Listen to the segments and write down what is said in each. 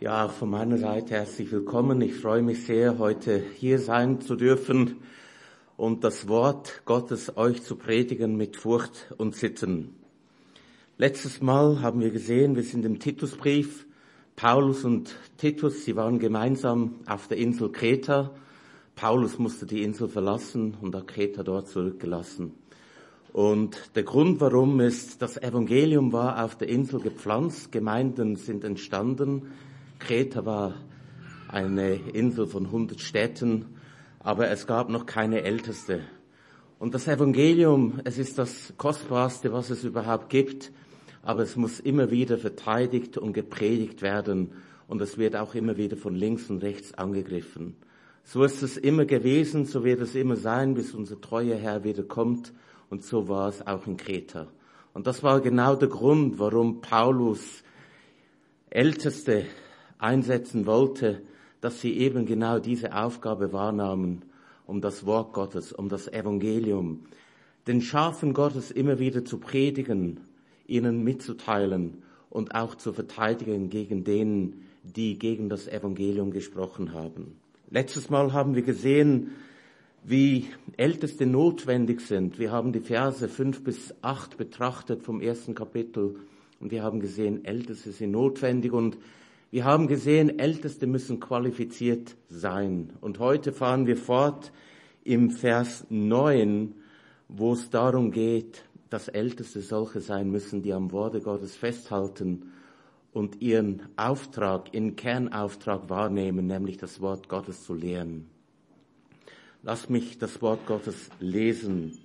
Ja, auch von meiner Seite herzlich willkommen. Ich freue mich sehr, heute hier sein zu dürfen und das Wort Gottes euch zu predigen mit Furcht und Sitten. Letztes Mal haben wir gesehen, wir sind im Titusbrief. Paulus und Titus, sie waren gemeinsam auf der Insel Kreta. Paulus musste die Insel verlassen und hat Kreta dort zurückgelassen. Und der Grund warum ist, das Evangelium war auf der Insel gepflanzt, Gemeinden sind entstanden, Kreta war eine Insel von 100 Städten, aber es gab noch keine Älteste. Und das Evangelium, es ist das Kostbarste, was es überhaupt gibt, aber es muss immer wieder verteidigt und gepredigt werden und es wird auch immer wieder von links und rechts angegriffen. So ist es immer gewesen, so wird es immer sein, bis unser treuer Herr wieder kommt und so war es auch in Kreta. Und das war genau der Grund, warum Paulus Älteste einsetzen wollte, dass sie eben genau diese Aufgabe wahrnahmen, um das Wort Gottes, um das Evangelium, den Schafen Gottes immer wieder zu predigen, ihnen mitzuteilen und auch zu verteidigen gegen denen, die gegen das Evangelium gesprochen haben. Letztes Mal haben wir gesehen, wie Älteste notwendig sind. Wir haben die Verse fünf bis acht betrachtet vom ersten Kapitel und wir haben gesehen, Älteste sind notwendig und wir haben gesehen, Älteste müssen qualifiziert sein. Und heute fahren wir fort im Vers 9, wo es darum geht, dass Älteste solche sein müssen, die am Worte Gottes festhalten und ihren Auftrag, ihren Kernauftrag wahrnehmen, nämlich das Wort Gottes zu lehren. Lass mich das Wort Gottes lesen.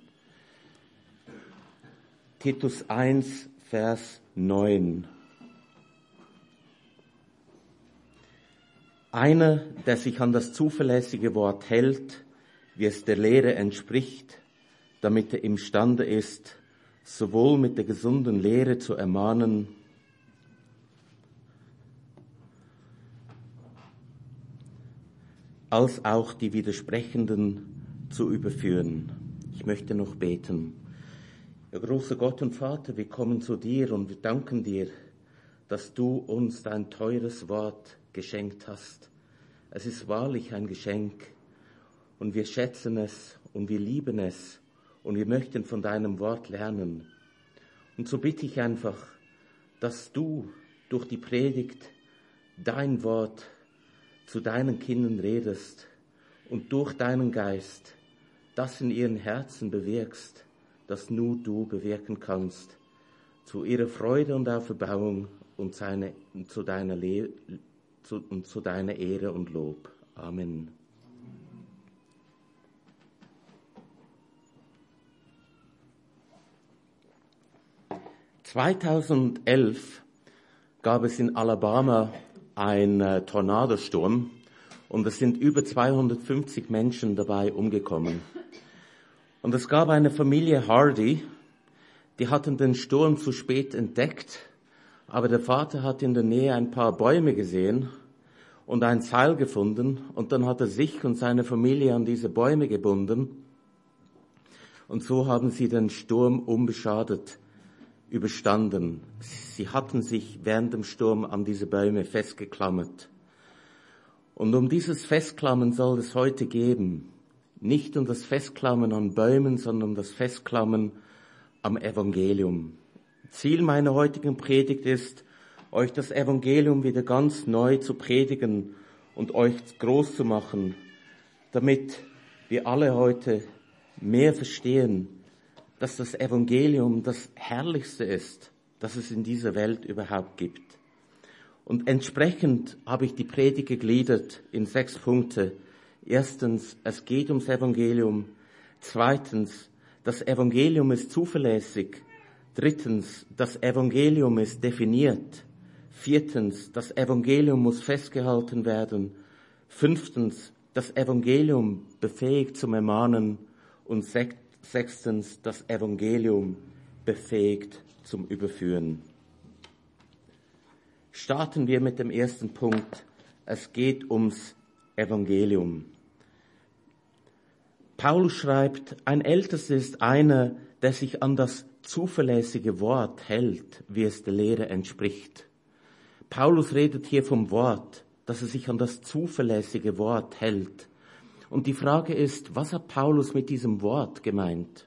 Titus 1, Vers 9. Einer, der sich an das zuverlässige Wort hält, wie es der Lehre entspricht, damit er imstande ist, sowohl mit der gesunden Lehre zu ermahnen, als auch die Widersprechenden zu überführen. Ich möchte noch beten. Ja, großer Gott und Vater, wir kommen zu dir und wir danken dir, dass du uns dein teures Wort geschenkt hast. Es ist wahrlich ein Geschenk und wir schätzen es und wir lieben es und wir möchten von deinem Wort lernen. Und so bitte ich einfach, dass du durch die Predigt dein Wort zu deinen Kindern redest und durch deinen Geist das in ihren Herzen bewirkst, das nur du bewirken kannst, zu ihrer Freude und Auferbauung und, seine, zu deiner Le zu, und zu deiner Ehre und Lob. Amen. ...2011 gab es in Alabama einen äh, Tornadosturm und es sind über 250 Menschen dabei umgekommen. Und es gab eine Familie Hardy, die hatten den Sturm zu spät entdeckt aber der Vater hat in der Nähe ein paar Bäume gesehen und ein Seil gefunden und dann hat er sich und seine Familie an diese Bäume gebunden und so haben sie den Sturm unbeschadet überstanden. Sie hatten sich während dem Sturm an diese Bäume festgeklammert. Und um dieses Festklammern soll es heute geben. Nicht um das Festklammern an Bäumen, sondern um das Festklammern am Evangelium. Ziel meiner heutigen Predigt ist, euch das Evangelium wieder ganz neu zu predigen und euch groß zu machen, damit wir alle heute mehr verstehen, dass das Evangelium das Herrlichste ist, das es in dieser Welt überhaupt gibt. Und entsprechend habe ich die Predigt gegliedert in sechs Punkte. Erstens, es geht ums Evangelium. Zweitens, das Evangelium ist zuverlässig. Drittens, das Evangelium ist definiert. Viertens, das Evangelium muss festgehalten werden. Fünftens, das Evangelium befähigt zum Ermahnen. Und sechstens, das Evangelium befähigt zum Überführen. Starten wir mit dem ersten Punkt. Es geht ums Evangelium. Paulus schreibt, ein Ältester ist einer, der sich an das zuverlässige Wort hält, wie es der Lehre entspricht. Paulus redet hier vom Wort, dass er sich an das zuverlässige Wort hält. Und die Frage ist, was hat Paulus mit diesem Wort gemeint?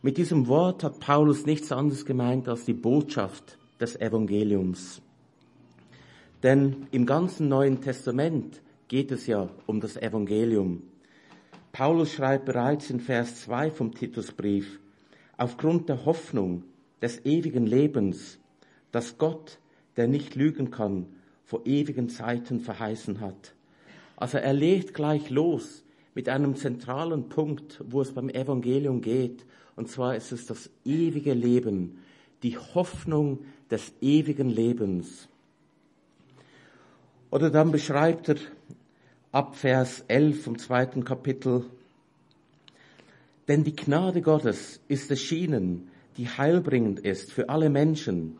Mit diesem Wort hat Paulus nichts anderes gemeint als die Botschaft des Evangeliums. Denn im ganzen Neuen Testament geht es ja um das Evangelium. Paulus schreibt bereits in Vers 2 vom Titusbrief, aufgrund der Hoffnung des ewigen Lebens, das Gott, der nicht lügen kann, vor ewigen Zeiten verheißen hat. Also er legt gleich los mit einem zentralen Punkt, wo es beim Evangelium geht, und zwar ist es das ewige Leben, die Hoffnung des ewigen Lebens. Oder dann beschreibt er ab Vers 11 vom zweiten Kapitel, denn die Gnade Gottes ist erschienen, die heilbringend ist für alle Menschen.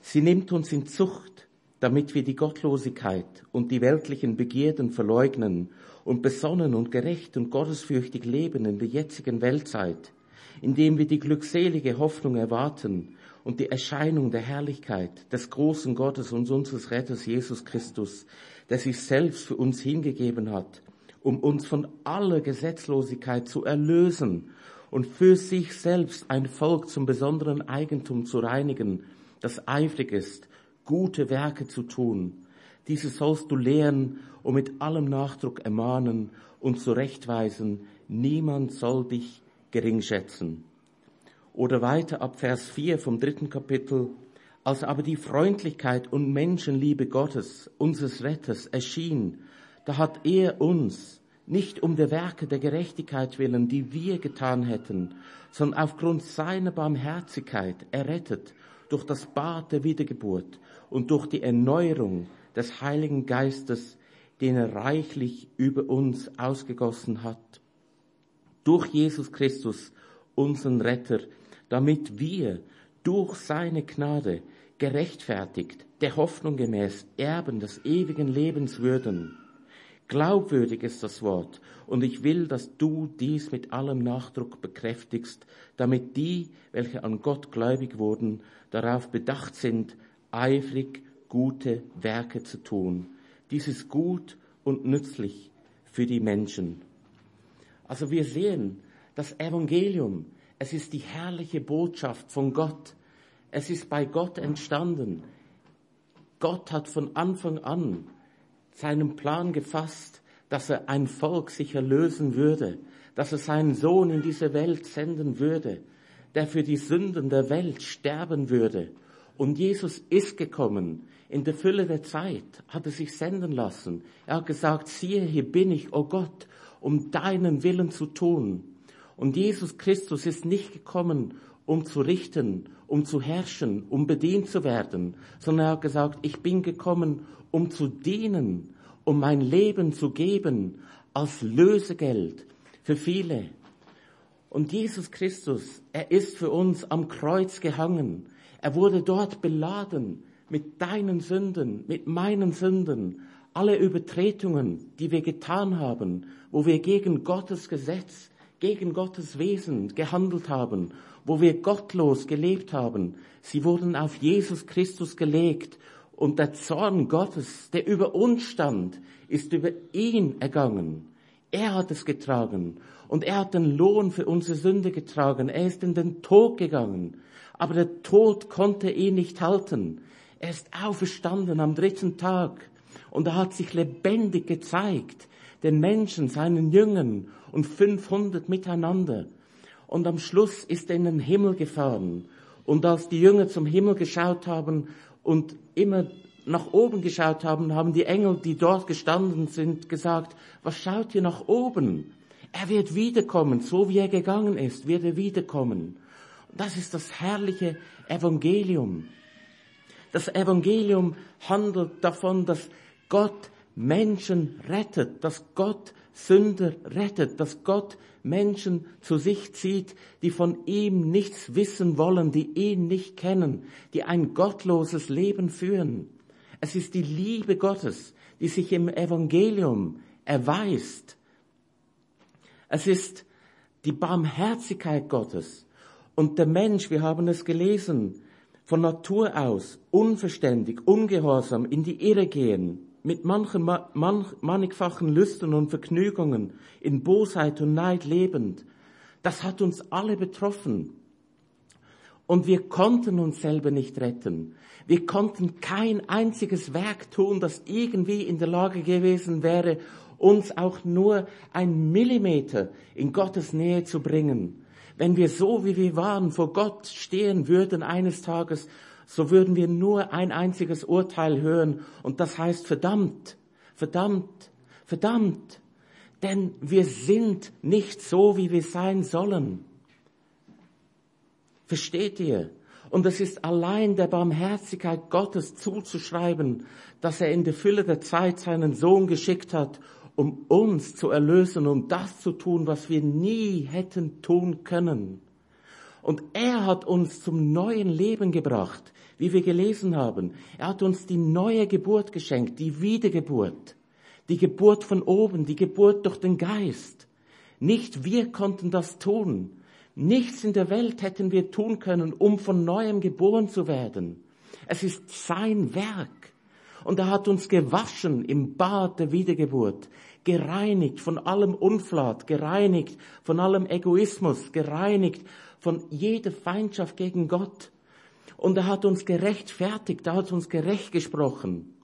Sie nimmt uns in Zucht, damit wir die Gottlosigkeit und die weltlichen Begierden verleugnen und besonnen und gerecht und gottesfürchtig leben in der jetzigen Weltzeit, indem wir die glückselige Hoffnung erwarten und die Erscheinung der Herrlichkeit des großen Gottes und unseres Retters Jesus Christus, der sich selbst für uns hingegeben hat, um uns von aller Gesetzlosigkeit zu erlösen und für sich selbst ein Volk zum besonderen Eigentum zu reinigen, das eifrig ist, gute Werke zu tun. Diese sollst du lehren und mit allem Nachdruck ermahnen und zurechtweisen. Niemand soll dich gering schätzen. Oder weiter ab Vers 4 vom dritten Kapitel. Als aber die Freundlichkeit und Menschenliebe Gottes, unseres Retters, erschien, da hat er uns, nicht um der Werke der Gerechtigkeit willen, die wir getan hätten, sondern aufgrund seiner Barmherzigkeit errettet durch das Bad der Wiedergeburt und durch die Erneuerung des Heiligen Geistes, den er reichlich über uns ausgegossen hat. Durch Jesus Christus, unseren Retter, damit wir durch seine Gnade gerechtfertigt, der Hoffnung gemäß Erben des ewigen Lebens würden. Glaubwürdig ist das Wort und ich will, dass du dies mit allem Nachdruck bekräftigst, damit die, welche an Gott gläubig wurden, darauf bedacht sind, eifrig gute Werke zu tun. Dies ist gut und nützlich für die Menschen. Also wir sehen, das Evangelium es ist die herrliche Botschaft von Gott. Es ist bei Gott entstanden. Gott hat von Anfang an seinen Plan gefasst, dass er ein Volk sich erlösen würde, dass er seinen Sohn in diese Welt senden würde, der für die Sünden der Welt sterben würde. Und Jesus ist gekommen. In der Fülle der Zeit hat er sich senden lassen. Er hat gesagt, siehe, hier bin ich, o oh Gott, um deinen Willen zu tun. Und Jesus Christus ist nicht gekommen, um zu richten, um zu herrschen, um bedient zu werden, sondern er hat gesagt, ich bin gekommen, um zu dienen, um mein Leben zu geben als Lösegeld für viele. Und Jesus Christus, er ist für uns am Kreuz gehangen. Er wurde dort beladen mit deinen Sünden, mit meinen Sünden, alle Übertretungen, die wir getan haben, wo wir gegen Gottes Gesetz gegen Gottes Wesen gehandelt haben, wo wir gottlos gelebt haben, sie wurden auf Jesus Christus gelegt und der Zorn Gottes, der über uns stand, ist über ihn ergangen. Er hat es getragen und er hat den Lohn für unsere Sünde getragen. Er ist in den Tod gegangen, aber der Tod konnte ihn nicht halten. Er ist auferstanden am dritten Tag und er hat sich lebendig gezeigt den Menschen, seinen Jüngern und 500 miteinander. Und am Schluss ist er in den Himmel gefahren. Und als die Jünger zum Himmel geschaut haben und immer nach oben geschaut haben, haben die Engel, die dort gestanden sind, gesagt, was schaut ihr nach oben? Er wird wiederkommen, so wie er gegangen ist, wird er wiederkommen. Das ist das herrliche Evangelium. Das Evangelium handelt davon, dass Gott Menschen rettet, dass Gott Sünder rettet, dass Gott Menschen zu sich zieht, die von ihm nichts wissen wollen, die ihn nicht kennen, die ein gottloses Leben führen. Es ist die Liebe Gottes, die sich im Evangelium erweist. Es ist die Barmherzigkeit Gottes. Und der Mensch, wir haben es gelesen, von Natur aus unverständig, ungehorsam, in die Irre gehen, mit manchen man, mannigfachen Lüsten und Vergnügungen, in Bosheit und Neid lebend, das hat uns alle betroffen. Und wir konnten uns selber nicht retten. Wir konnten kein einziges Werk tun, das irgendwie in der Lage gewesen wäre, uns auch nur ein Millimeter in Gottes Nähe zu bringen. Wenn wir so, wie wir waren, vor Gott stehen würden eines Tages, so würden wir nur ein einziges Urteil hören und das heißt verdammt, verdammt, verdammt. Denn wir sind nicht so, wie wir sein sollen. Versteht ihr? Und es ist allein der Barmherzigkeit Gottes zuzuschreiben, dass er in der Fülle der Zeit seinen Sohn geschickt hat, um uns zu erlösen, um das zu tun, was wir nie hätten tun können. Und er hat uns zum neuen Leben gebracht, wie wir gelesen haben. Er hat uns die neue Geburt geschenkt, die Wiedergeburt, die Geburt von oben, die Geburt durch den Geist. Nicht wir konnten das tun. Nichts in der Welt hätten wir tun können, um von neuem geboren zu werden. Es ist sein Werk. Und er hat uns gewaschen im Bad der Wiedergeburt, gereinigt von allem Unflat, gereinigt von allem Egoismus, gereinigt von jeder Feindschaft gegen Gott. Und er hat uns gerechtfertigt, er hat uns gerecht gesprochen.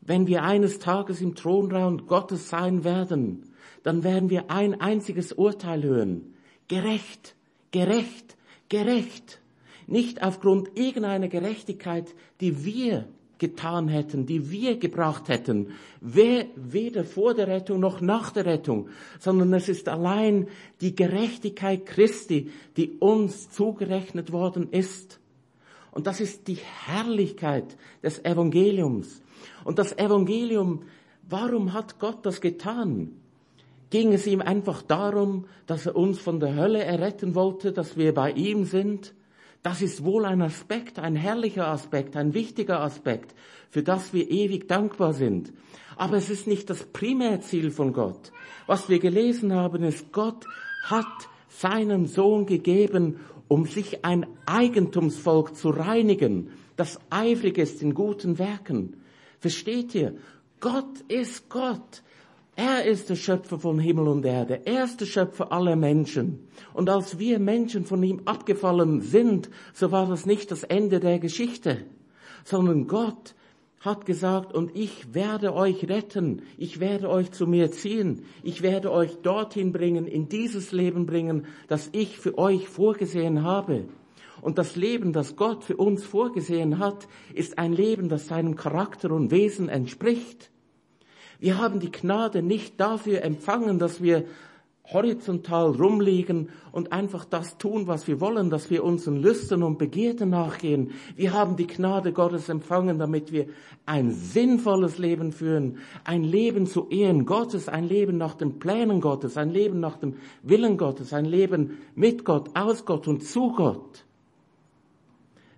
Wenn wir eines Tages im Thronraum Gottes sein werden, dann werden wir ein einziges Urteil hören. Gerecht, gerecht, gerecht. Nicht aufgrund irgendeiner Gerechtigkeit, die wir getan hätten, die wir gebracht hätten, weder vor der Rettung noch nach der Rettung, sondern es ist allein die Gerechtigkeit Christi, die uns zugerechnet worden ist. Und das ist die Herrlichkeit des Evangeliums. Und das Evangelium, warum hat Gott das getan? Ging es ihm einfach darum, dass er uns von der Hölle erretten wollte, dass wir bei ihm sind? Das ist wohl ein Aspekt, ein herrlicher Aspekt, ein wichtiger Aspekt, für das wir ewig dankbar sind. Aber es ist nicht das Primärziel von Gott. Was wir gelesen haben, ist, Gott hat seinen Sohn gegeben, um sich ein Eigentumsvolk zu reinigen, das eifrig ist in guten Werken. Versteht ihr? Gott ist Gott. Er ist der Schöpfer von Himmel und Erde. Er ist der Schöpfer aller Menschen. Und als wir Menschen von ihm abgefallen sind, so war das nicht das Ende der Geschichte, sondern Gott hat gesagt, und ich werde euch retten, ich werde euch zu mir ziehen, ich werde euch dorthin bringen, in dieses Leben bringen, das ich für euch vorgesehen habe. Und das Leben, das Gott für uns vorgesehen hat, ist ein Leben, das seinem Charakter und Wesen entspricht. Wir haben die Gnade nicht dafür empfangen, dass wir horizontal rumliegen und einfach das tun, was wir wollen, dass wir unseren Lüsten und Begierden nachgehen. Wir haben die Gnade Gottes empfangen, damit wir ein sinnvolles Leben führen, ein Leben zu Ehren Gottes, ein Leben nach den Plänen Gottes, ein Leben nach dem Willen Gottes, ein Leben mit Gott, aus Gott und zu Gott.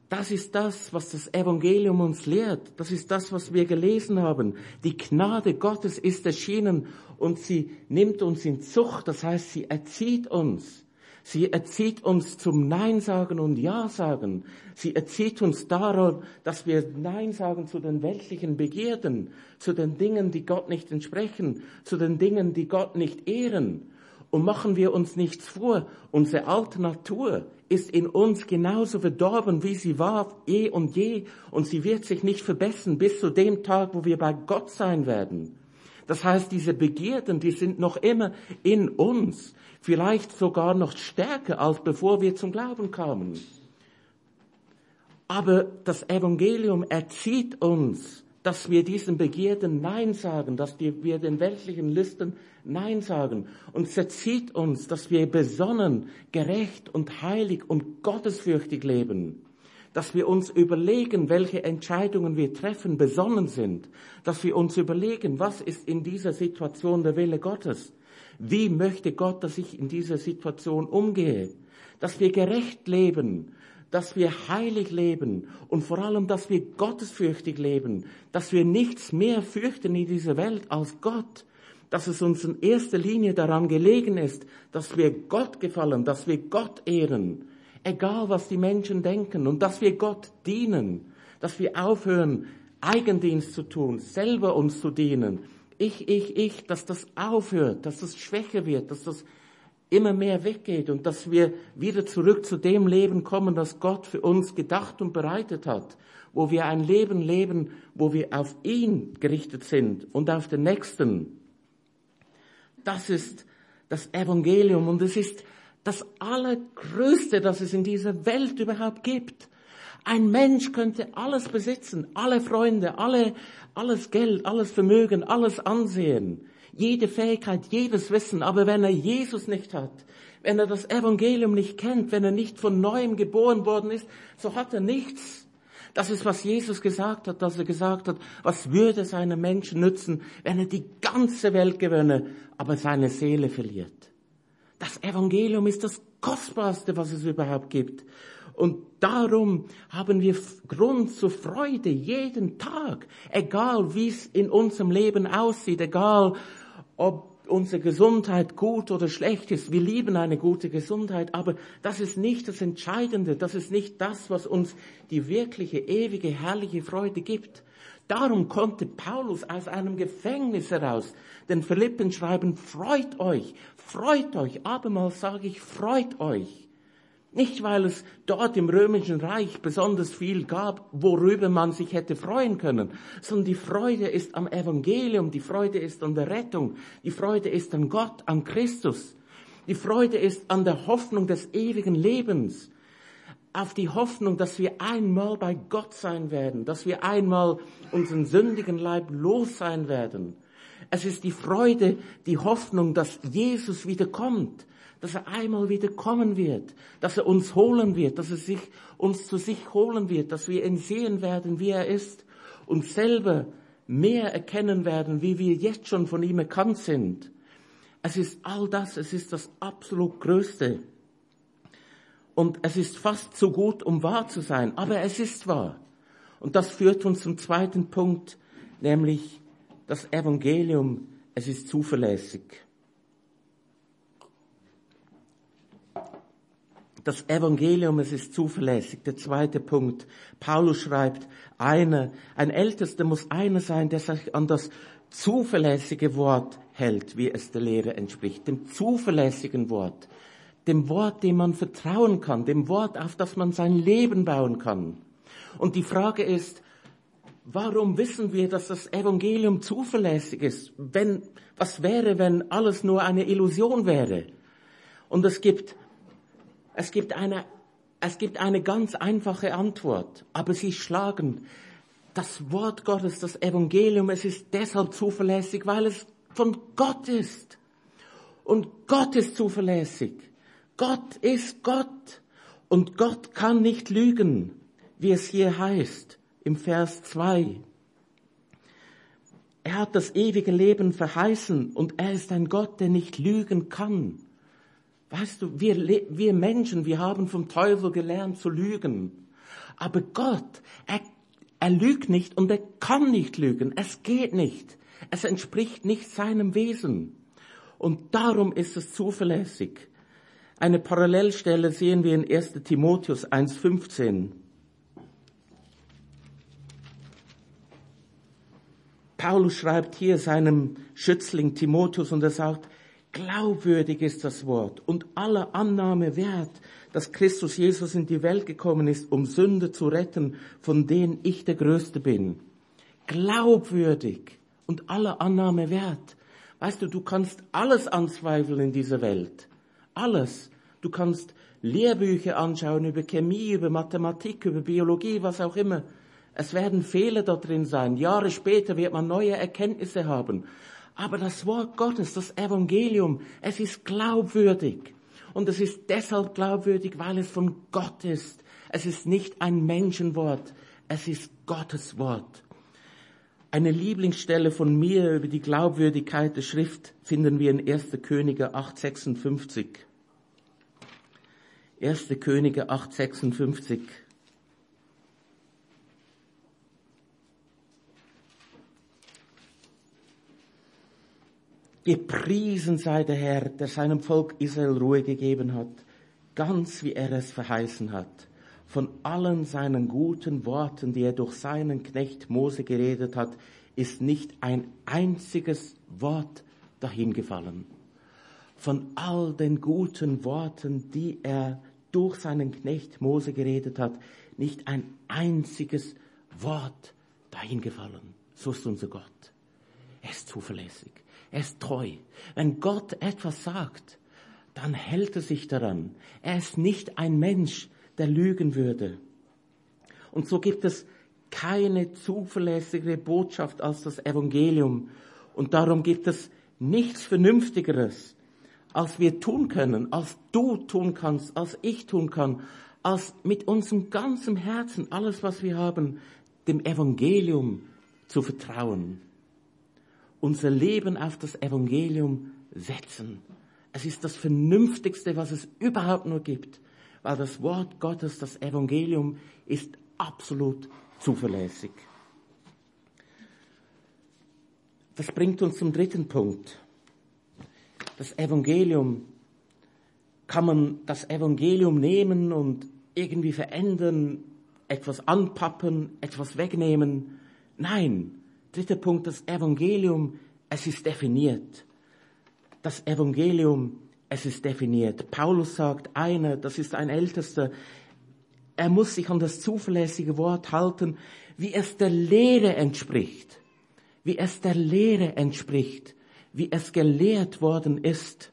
Das ist das, was das Evangelium uns lehrt. Das ist das, was wir gelesen haben. Die Gnade Gottes ist erschienen und sie nimmt uns in Zucht. Das heißt, sie erzieht uns. Sie erzieht uns zum Nein sagen und Ja sagen. Sie erzieht uns daran, dass wir Nein sagen zu den weltlichen Begierden, zu den Dingen, die Gott nicht entsprechen, zu den Dingen, die Gott nicht ehren. Und machen wir uns nichts vor, unsere alte Natur ist in uns genauso verdorben, wie sie war eh und je, und sie wird sich nicht verbessern bis zu dem Tag, wo wir bei Gott sein werden. Das heißt, diese Begierden, die sind noch immer in uns, vielleicht sogar noch stärker, als bevor wir zum Glauben kamen. Aber das Evangelium erzieht uns, dass wir diesen Begierden Nein sagen, dass wir den weltlichen Listen Nein sagen. Und zerzieht uns, dass wir besonnen, gerecht und heilig und gottesfürchtig leben. Dass wir uns überlegen, welche Entscheidungen wir treffen, besonnen sind. Dass wir uns überlegen, was ist in dieser Situation der Wille Gottes? Wie möchte Gott, dass ich in dieser Situation umgehe? Dass wir gerecht leben, dass wir heilig leben und vor allem, dass wir gottesfürchtig leben, dass wir nichts mehr fürchten in dieser Welt als Gott, dass es uns in erster Linie daran gelegen ist, dass wir Gott gefallen, dass wir Gott ehren. egal was die Menschen denken und dass wir Gott dienen, dass wir aufhören, Eigendienst zu tun, selber uns zu dienen. Ich, ich, ich, dass das aufhört, dass das schwächer wird, dass das immer mehr weggeht und dass wir wieder zurück zu dem Leben kommen, das Gott für uns gedacht und bereitet hat, wo wir ein Leben leben, wo wir auf ihn gerichtet sind und auf den Nächsten. Das ist das Evangelium und es ist das Allergrößte, das es in dieser Welt überhaupt gibt. Ein Mensch könnte alles besitzen, alle Freunde, alle, alles Geld, alles Vermögen, alles Ansehen, jede Fähigkeit, jedes Wissen, aber wenn er Jesus nicht hat, wenn er das Evangelium nicht kennt, wenn er nicht von neuem geboren worden ist, so hat er nichts. Das ist, was Jesus gesagt hat, dass er gesagt hat, was würde es einem Menschen nützen, wenn er die ganze Welt gewönne, aber seine Seele verliert. Das Evangelium ist das Kostbarste, was es überhaupt gibt. Und darum haben wir Grund zur Freude jeden Tag, egal wie es in unserem Leben aussieht, egal ob unsere Gesundheit gut oder schlecht ist. Wir lieben eine gute Gesundheit, aber das ist nicht das Entscheidende, das ist nicht das, was uns die wirkliche, ewige, herrliche Freude gibt. Darum konnte Paulus aus einem Gefängnis heraus den Philippen schreiben, freut euch, freut euch, abermals sage ich, freut euch. Nicht, weil es dort im römischen Reich besonders viel gab, worüber man sich hätte freuen können, sondern die Freude ist am Evangelium, die Freude ist an der Rettung, die Freude ist an Gott, an Christus. Die Freude ist an der Hoffnung des ewigen Lebens, auf die Hoffnung, dass wir einmal bei Gott sein werden, dass wir einmal unseren sündigen Leib los sein werden. Es ist die Freude, die Hoffnung, dass Jesus wiederkommt, dass er einmal wieder kommen wird, dass er uns holen wird, dass er sich, uns zu sich holen wird, dass wir ihn sehen werden, wie er ist und selber mehr erkennen werden, wie wir jetzt schon von ihm erkannt sind. Es ist all das, es ist das absolut Größte. Und es ist fast zu gut, um wahr zu sein, aber es ist wahr. Und das führt uns zum zweiten Punkt, nämlich das Evangelium, es ist zuverlässig. Das Evangelium, es ist zuverlässig. Der zweite Punkt. Paulus schreibt, einer, ein Ältester muss einer sein, der sich an das zuverlässige Wort hält, wie es der Lehre entspricht. Dem zuverlässigen Wort. Dem Wort, dem man vertrauen kann. Dem Wort, auf das man sein Leben bauen kann. Und die Frage ist, warum wissen wir, dass das Evangelium zuverlässig ist? Wenn, was wäre, wenn alles nur eine Illusion wäre? Und es gibt es gibt eine, es gibt eine ganz einfache Antwort, aber sie schlagen das Wort Gottes, das Evangelium, es ist deshalb zuverlässig, weil es von Gott ist. Und Gott ist zuverlässig. Gott ist Gott. Und Gott kann nicht lügen, wie es hier heißt im Vers 2. Er hat das ewige Leben verheißen und er ist ein Gott, der nicht lügen kann. Weißt du, wir, wir Menschen, wir haben vom Teufel gelernt zu lügen. Aber Gott, er, er lügt nicht und er kann nicht lügen. Es geht nicht. Es entspricht nicht seinem Wesen. Und darum ist es zuverlässig. Eine Parallelstelle sehen wir in 1 Timotheus 1.15. Paulus schreibt hier seinem Schützling Timotheus und er sagt, Glaubwürdig ist das Wort und aller Annahme wert, dass Christus Jesus in die Welt gekommen ist, um Sünde zu retten, von denen ich der Größte bin. Glaubwürdig und aller Annahme wert. Weißt du, du kannst alles anzweifeln in dieser Welt. Alles. Du kannst Lehrbücher anschauen über Chemie, über Mathematik, über Biologie, was auch immer. Es werden Fehler da drin sein. Jahre später wird man neue Erkenntnisse haben. Aber das Wort Gottes, das Evangelium, es ist glaubwürdig. Und es ist deshalb glaubwürdig, weil es von Gott ist. Es ist nicht ein Menschenwort, es ist Gottes Wort. Eine Lieblingsstelle von mir über die Glaubwürdigkeit der Schrift finden wir in 1. Könige 856. 1. Könige 856. Gepriesen sei der Herr, der seinem Volk Israel Ruhe gegeben hat. ganz wie er es verheißen hat. Von allen seinen guten Worten, die er durch seinen Knecht Mose geredet hat, ist nicht ein einziges Wort dahingefallen. Von all den guten Worten, die er durch seinen Knecht Mose geredet hat, nicht ein einziges Wort dahingefallen. So ist unser Gott. Er ist zuverlässig. Er ist treu. Wenn Gott etwas sagt, dann hält er sich daran. Er ist nicht ein Mensch, der lügen würde. Und so gibt es keine zuverlässigere Botschaft als das Evangelium. Und darum gibt es nichts Vernünftigeres, als wir tun können, als du tun kannst, als ich tun kann, als mit unserem ganzen Herzen, alles was wir haben, dem Evangelium zu vertrauen. Unser Leben auf das Evangelium setzen. Es ist das Vernünftigste, was es überhaupt nur gibt, weil das Wort Gottes, das Evangelium, ist absolut zuverlässig. Das bringt uns zum dritten Punkt. Das Evangelium, kann man das Evangelium nehmen und irgendwie verändern, etwas anpappen, etwas wegnehmen? Nein. Dritter Punkt, das Evangelium, es ist definiert. Das Evangelium, es ist definiert. Paulus sagt, einer, das ist ein Ältester, er muss sich an das zuverlässige Wort halten, wie es der Lehre entspricht. Wie es der Lehre entspricht. Wie es gelehrt worden ist.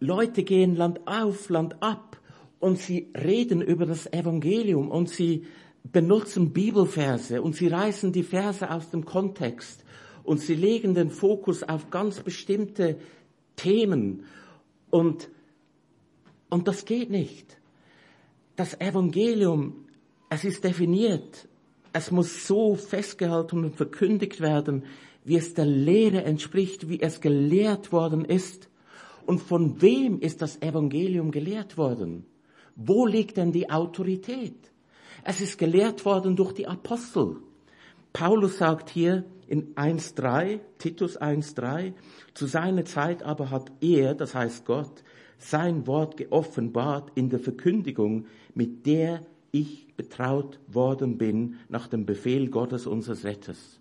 Leute gehen Land auf, Land ab und sie reden über das Evangelium und sie benutzen Bibelverse und sie reißen die Verse aus dem Kontext und sie legen den Fokus auf ganz bestimmte Themen und, und das geht nicht das Evangelium, es ist definiert. Es muss so festgehalten und verkündigt werden, wie es der Lehre entspricht, wie es gelehrt worden ist. Und von wem ist das Evangelium gelehrt worden? Wo liegt denn die Autorität? Es ist gelehrt worden durch die Apostel. Paulus sagt hier in 1.3, Titus 1.3, zu seiner Zeit aber hat er, das heißt Gott, sein Wort geoffenbart in der Verkündigung, mit der ich betraut worden bin nach dem Befehl Gottes unseres Retters.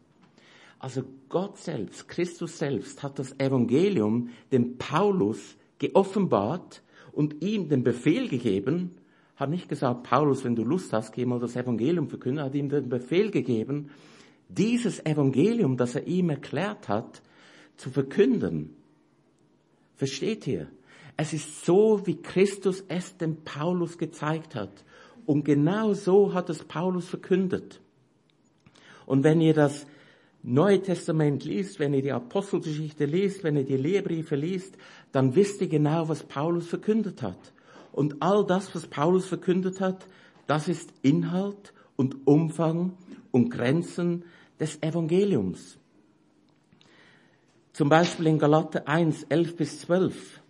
Also Gott selbst, Christus selbst hat das Evangelium dem Paulus geoffenbart und ihm den Befehl gegeben, hat nicht gesagt, Paulus, wenn du Lust hast, geh mal das Evangelium verkünden, hat ihm den Befehl gegeben, dieses Evangelium, das er ihm erklärt hat, zu verkünden. Versteht ihr? Es ist so, wie Christus es dem Paulus gezeigt hat. Und genau so hat es Paulus verkündet. Und wenn ihr das Neue Testament liest, wenn ihr die Apostelgeschichte liest, wenn ihr die Lehrbriefe liest, dann wisst ihr genau, was Paulus verkündet hat. Und all das, was Paulus verkündet hat, das ist Inhalt und Umfang und Grenzen des Evangeliums. Zum Beispiel in Galater 1, 11 bis 12.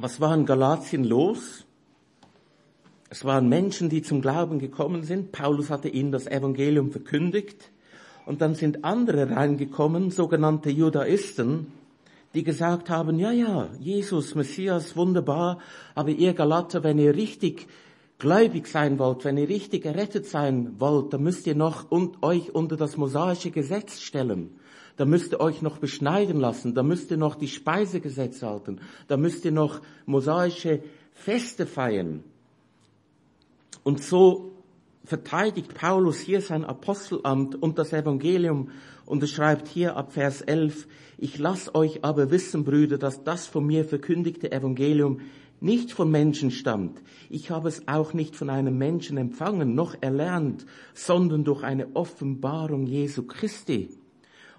Was war in Galatien los? Es waren Menschen, die zum Glauben gekommen sind. Paulus hatte ihnen das Evangelium verkündigt. Und dann sind andere reingekommen, sogenannte Judaisten, die gesagt haben, ja, ja, Jesus, Messias, wunderbar, aber ihr Galater, wenn ihr richtig gläubig sein wollt, wenn ihr richtig errettet sein wollt, dann müsst ihr noch und euch unter das mosaische Gesetz stellen da müsst ihr euch noch beschneiden lassen, da müsst ihr noch die Speisegesetze halten, da müsst ihr noch mosaische Feste feiern. Und so verteidigt Paulus hier sein Apostelamt und das Evangelium und er schreibt hier ab Vers 11, ich lass euch aber wissen, Brüder, dass das von mir verkündigte Evangelium nicht von Menschen stammt. Ich habe es auch nicht von einem Menschen empfangen, noch erlernt, sondern durch eine Offenbarung Jesu Christi.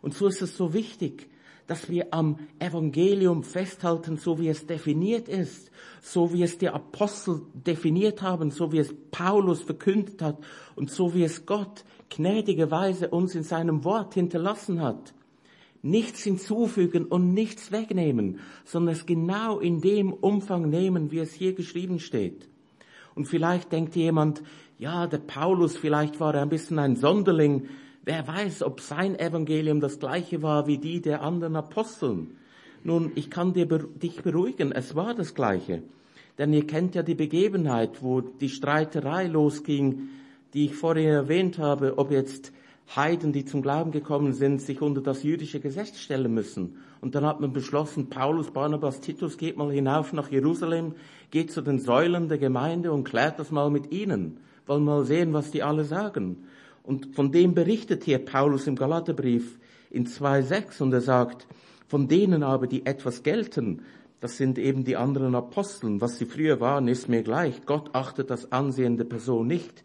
Und so ist es so wichtig, dass wir am Evangelium festhalten, so wie es definiert ist, so wie es die Apostel definiert haben, so wie es Paulus verkündet hat und so wie es Gott gnädigerweise uns in seinem Wort hinterlassen hat. nichts hinzufügen und nichts wegnehmen, sondern es genau in dem Umfang nehmen, wie es hier geschrieben steht. Und vielleicht denkt jemand, ja, der Paulus, vielleicht war er ein bisschen ein Sonderling. Wer weiß, ob sein Evangelium das gleiche war wie die der anderen Aposteln. Nun, ich kann dir, dich beruhigen, es war das gleiche. Denn ihr kennt ja die Begebenheit, wo die Streiterei losging, die ich vorher erwähnt habe, ob jetzt Heiden, die zum Glauben gekommen sind, sich unter das jüdische Gesetz stellen müssen. Und dann hat man beschlossen, Paulus, Barnabas, Titus, geht mal hinauf nach Jerusalem, geht zu den Säulen der Gemeinde und klärt das mal mit ihnen. Wollen mal sehen, was die alle sagen. Und von dem berichtet hier Paulus im Galaterbrief in 2,6 und er sagt, von denen aber, die etwas gelten, das sind eben die anderen Aposteln. Was sie früher waren, ist mir gleich. Gott achtet das Ansehen der Person nicht.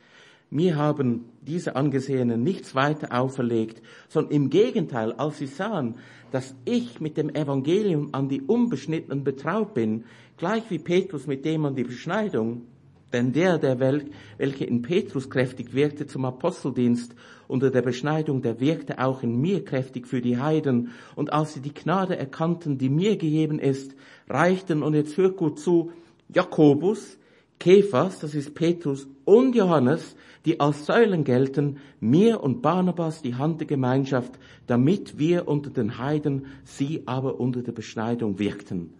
Mir haben diese Angesehenen nichts weiter auferlegt, sondern im Gegenteil, als sie sahen, dass ich mit dem Evangelium an die Unbeschnittenen betraut bin, gleich wie Petrus mit dem an die Beschneidung, denn der, der Welt, welche in Petrus kräftig wirkte zum Aposteldienst unter der Beschneidung, der wirkte auch in mir kräftig für die Heiden. Und als sie die Gnade erkannten, die mir gegeben ist, reichten, und jetzt hört gut zu, Jakobus, Kephas, das ist Petrus, und Johannes, die als Säulen gelten, mir und Barnabas die Hand der Gemeinschaft, damit wir unter den Heiden, sie aber unter der Beschneidung wirkten.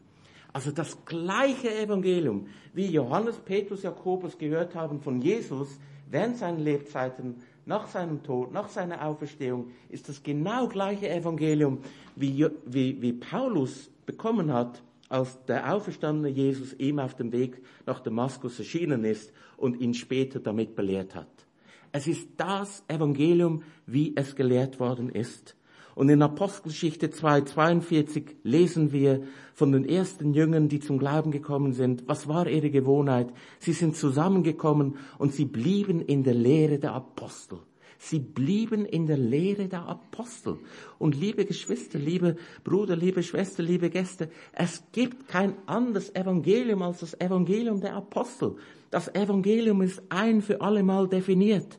Also das gleiche Evangelium, wie Johannes, Petrus, Jakobus gehört haben von Jesus während seinen Lebzeiten, nach seinem Tod, nach seiner Auferstehung, ist das genau gleiche Evangelium, wie, wie, wie Paulus bekommen hat als der auferstandene Jesus ihm auf dem Weg nach Damaskus erschienen ist und ihn später damit belehrt hat. Es ist das Evangelium, wie es gelehrt worden ist. Und in Apostelgeschichte 2,42 lesen wir von den ersten Jüngern, die zum Glauben gekommen sind. Was war ihre Gewohnheit? Sie sind zusammengekommen und sie blieben in der Lehre der Apostel. Sie blieben in der Lehre der Apostel. Und liebe Geschwister, liebe Bruder, liebe Schwester, liebe Gäste, es gibt kein anderes Evangelium als das Evangelium der Apostel. Das Evangelium ist ein für allemal definiert.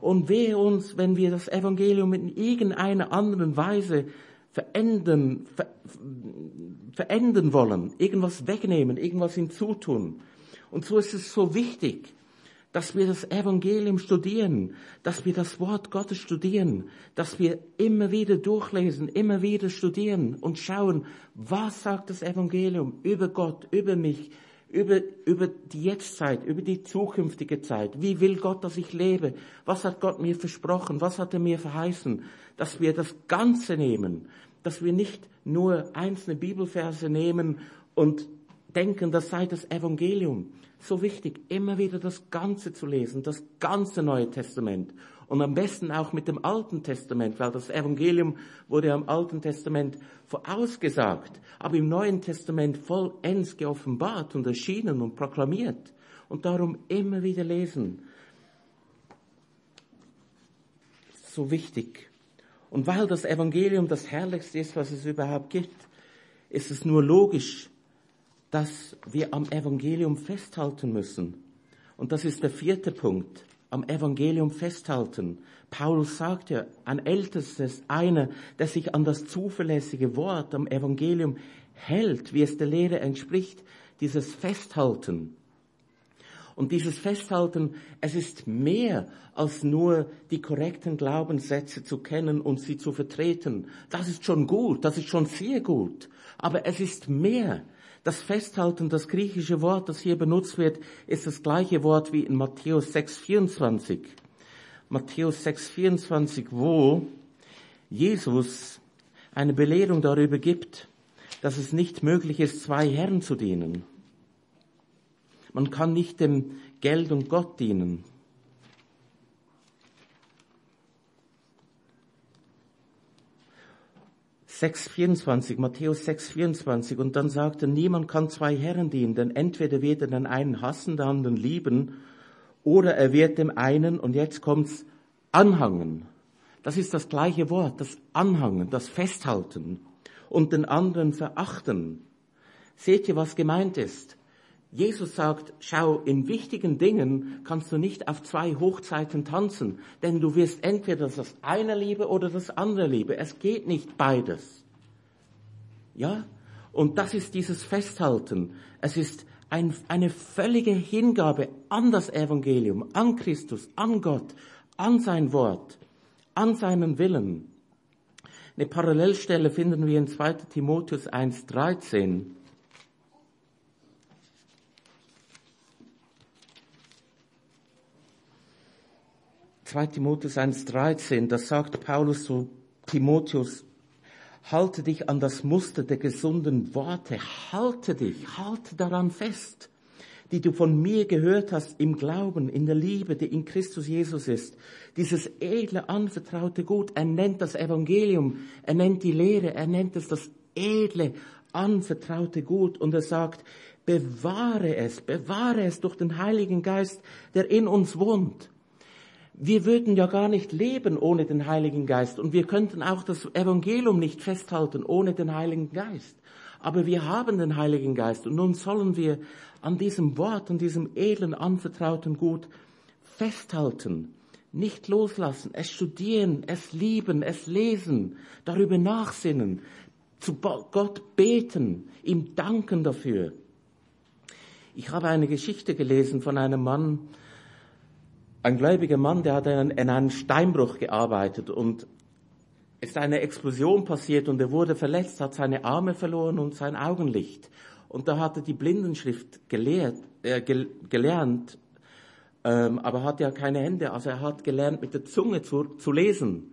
Und wehe uns, wenn wir das Evangelium in irgendeiner anderen Weise verändern, ver, verändern wollen, irgendwas wegnehmen, irgendwas hinzutun. Und so ist es so wichtig, dass wir das Evangelium studieren, dass wir das Wort Gottes studieren, dass wir immer wieder durchlesen, immer wieder studieren und schauen, was sagt das Evangelium über Gott, über mich, über, über die Jetztzeit, über die zukünftige Zeit. Wie will Gott, dass ich lebe? Was hat Gott mir versprochen? Was hat er mir verheißen? Dass wir das Ganze nehmen, dass wir nicht nur einzelne Bibelverse nehmen und denken, das sei das Evangelium, so wichtig, immer wieder das Ganze zu lesen, das ganze Neue Testament. Und am besten auch mit dem Alten Testament, weil das Evangelium wurde am Alten Testament vorausgesagt, aber im Neuen Testament vollends geoffenbart und erschienen und proklamiert. Und darum immer wieder lesen. So wichtig. Und weil das Evangelium das Herrlichste ist, was es überhaupt gibt, ist es nur logisch, dass wir am Evangelium festhalten müssen. Und das ist der vierte Punkt. Am Evangelium festhalten. Paulus sagt ja, ein ältestes, einer, der sich an das zuverlässige Wort am Evangelium hält, wie es der Lehre entspricht, dieses Festhalten. Und dieses Festhalten, es ist mehr als nur die korrekten Glaubenssätze zu kennen und sie zu vertreten. Das ist schon gut, das ist schon sehr gut. Aber es ist mehr. Das Festhalten, das griechische Wort, das hier benutzt wird, ist das gleiche Wort wie in Matthäus 6,24. Matthäus 6,24, wo Jesus eine Belehrung darüber gibt, dass es nicht möglich ist, zwei Herren zu dienen. Man kann nicht dem Geld und Gott dienen. 6,24, Matthäus 6,24. Und dann sagt er, niemand kann zwei Herren dienen, denn entweder wird er den einen hassen, den anderen lieben, oder er wird dem einen, und jetzt kommt's, anhangen. Das ist das gleiche Wort, das Anhangen, das Festhalten und den anderen verachten. Seht ihr, was gemeint ist? Jesus sagt, schau, in wichtigen Dingen kannst du nicht auf zwei Hochzeiten tanzen, denn du wirst entweder das eine liebe oder das andere liebe. Es geht nicht beides. Ja? Und das ist dieses Festhalten. Es ist ein, eine völlige Hingabe an das Evangelium, an Christus, an Gott, an sein Wort, an seinen Willen. Eine Parallelstelle finden wir in 2 Timotheus 1.13. 2 Timotheus 1.13, das sagt Paulus zu Timotheus, halte dich an das Muster der gesunden Worte, halte dich, halte daran fest, die du von mir gehört hast im Glauben, in der Liebe, die in Christus Jesus ist. Dieses edle, anvertraute Gut, er nennt das Evangelium, er nennt die Lehre, er nennt es das edle, anvertraute Gut und er sagt, bewahre es, bewahre es durch den Heiligen Geist, der in uns wohnt. Wir würden ja gar nicht leben ohne den Heiligen Geist und wir könnten auch das Evangelium nicht festhalten ohne den Heiligen Geist. Aber wir haben den Heiligen Geist und nun sollen wir an diesem Wort, an diesem edlen, anvertrauten Gut festhalten, nicht loslassen, es studieren, es lieben, es lesen, darüber nachsinnen, zu Gott beten, ihm danken dafür. Ich habe eine Geschichte gelesen von einem Mann, ein gläubiger Mann, der hat in einem Steinbruch gearbeitet und es ist eine Explosion passiert und er wurde verletzt, hat seine Arme verloren und sein Augenlicht. Und da hat er die Blindenschrift gelehrt, äh, gelernt, ähm, aber hat ja keine Hände, also er hat gelernt, mit der Zunge zu, zu lesen.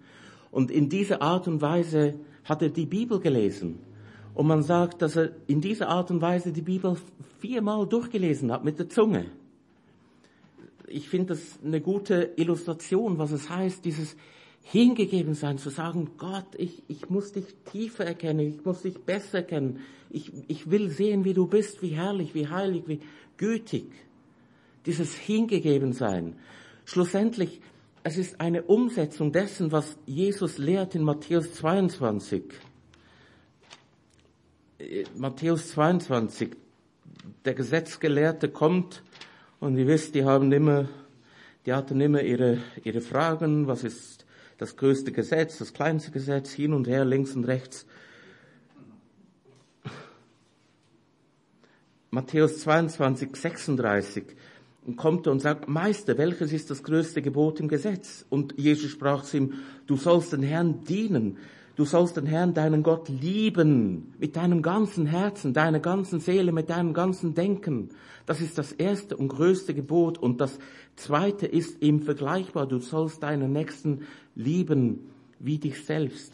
Und in dieser Art und Weise hat er die Bibel gelesen. Und man sagt, dass er in dieser Art und Weise die Bibel viermal durchgelesen hat mit der Zunge ich finde das eine gute Illustration, was es heißt, dieses hingegeben sein, zu sagen, Gott, ich, ich muss dich tiefer erkennen, ich muss dich besser erkennen, ich, ich will sehen, wie du bist, wie herrlich, wie heilig, wie gütig. Dieses hingegeben sein. Schlussendlich, es ist eine Umsetzung dessen, was Jesus lehrt in Matthäus 22. Äh, Matthäus 22. Der Gesetzgelehrte kommt und ihr wisst, die haben immer, die hatten immer ihre, ihre Fragen, was ist das größte Gesetz, das kleinste Gesetz, hin und her, links und rechts. Matthäus 22, 36 kommt und sagt, Meister, welches ist das größte Gebot im Gesetz? Und Jesus sprach zu ihm, du sollst den Herrn dienen Du sollst den Herrn, deinen Gott, lieben mit deinem ganzen Herzen, deiner ganzen Seele, mit deinem ganzen Denken. Das ist das erste und größte Gebot. Und das zweite ist ihm vergleichbar. Du sollst deinen Nächsten lieben wie dich selbst.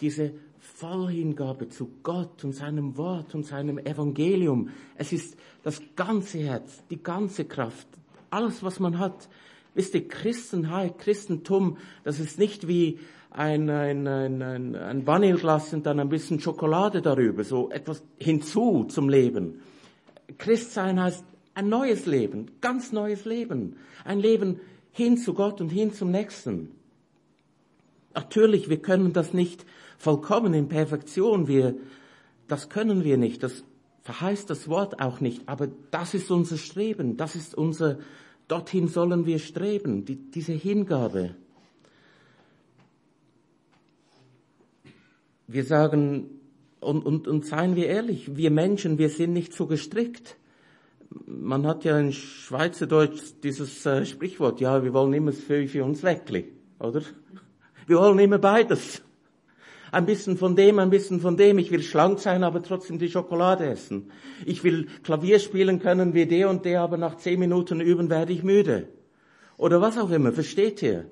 Diese Vollhingabe zu Gott und seinem Wort und seinem Evangelium. Es ist das ganze Herz, die ganze Kraft, alles, was man hat. Wisst ihr, Christenheit, Christentum, das ist nicht wie ein, ein, ein, ein, ein Vanilleglas und dann ein bisschen Schokolade darüber, so etwas hinzu zum Leben. Christsein heißt ein neues Leben, ganz neues Leben. Ein Leben hin zu Gott und hin zum Nächsten. Natürlich, wir können das nicht vollkommen in Perfektion, wir, das können wir nicht, das verheißt das Wort auch nicht, aber das ist unser Streben, das ist unser, dorthin sollen wir streben, die, diese Hingabe. Wir sagen, und, und, und seien wir ehrlich, wir Menschen, wir sind nicht so gestrickt. Man hat ja in Schweizerdeutsch dieses äh, Sprichwort, ja, wir wollen immer für, für uns Weckli, oder? Wir wollen immer beides. Ein bisschen von dem, ein bisschen von dem. Ich will schlank sein, aber trotzdem die Schokolade essen. Ich will Klavier spielen können wie der und der, aber nach zehn Minuten üben werde ich müde. Oder was auch immer, versteht ihr?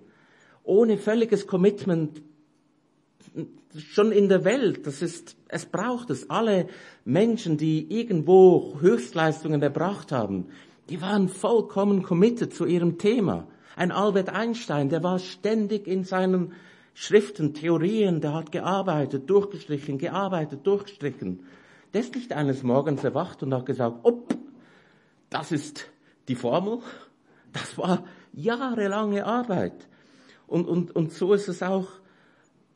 Ohne völliges Commitment schon in der Welt, das ist, es braucht es. Alle Menschen, die irgendwo Höchstleistungen erbracht haben, die waren vollkommen committed zu ihrem Thema. Ein Albert Einstein, der war ständig in seinen Schriften, Theorien, der hat gearbeitet, durchgestrichen, gearbeitet, durchgestrichen. Der ist nicht eines Morgens erwacht und hat gesagt, op, das ist die Formel. Das war jahrelange Arbeit. Und, und, und so ist es auch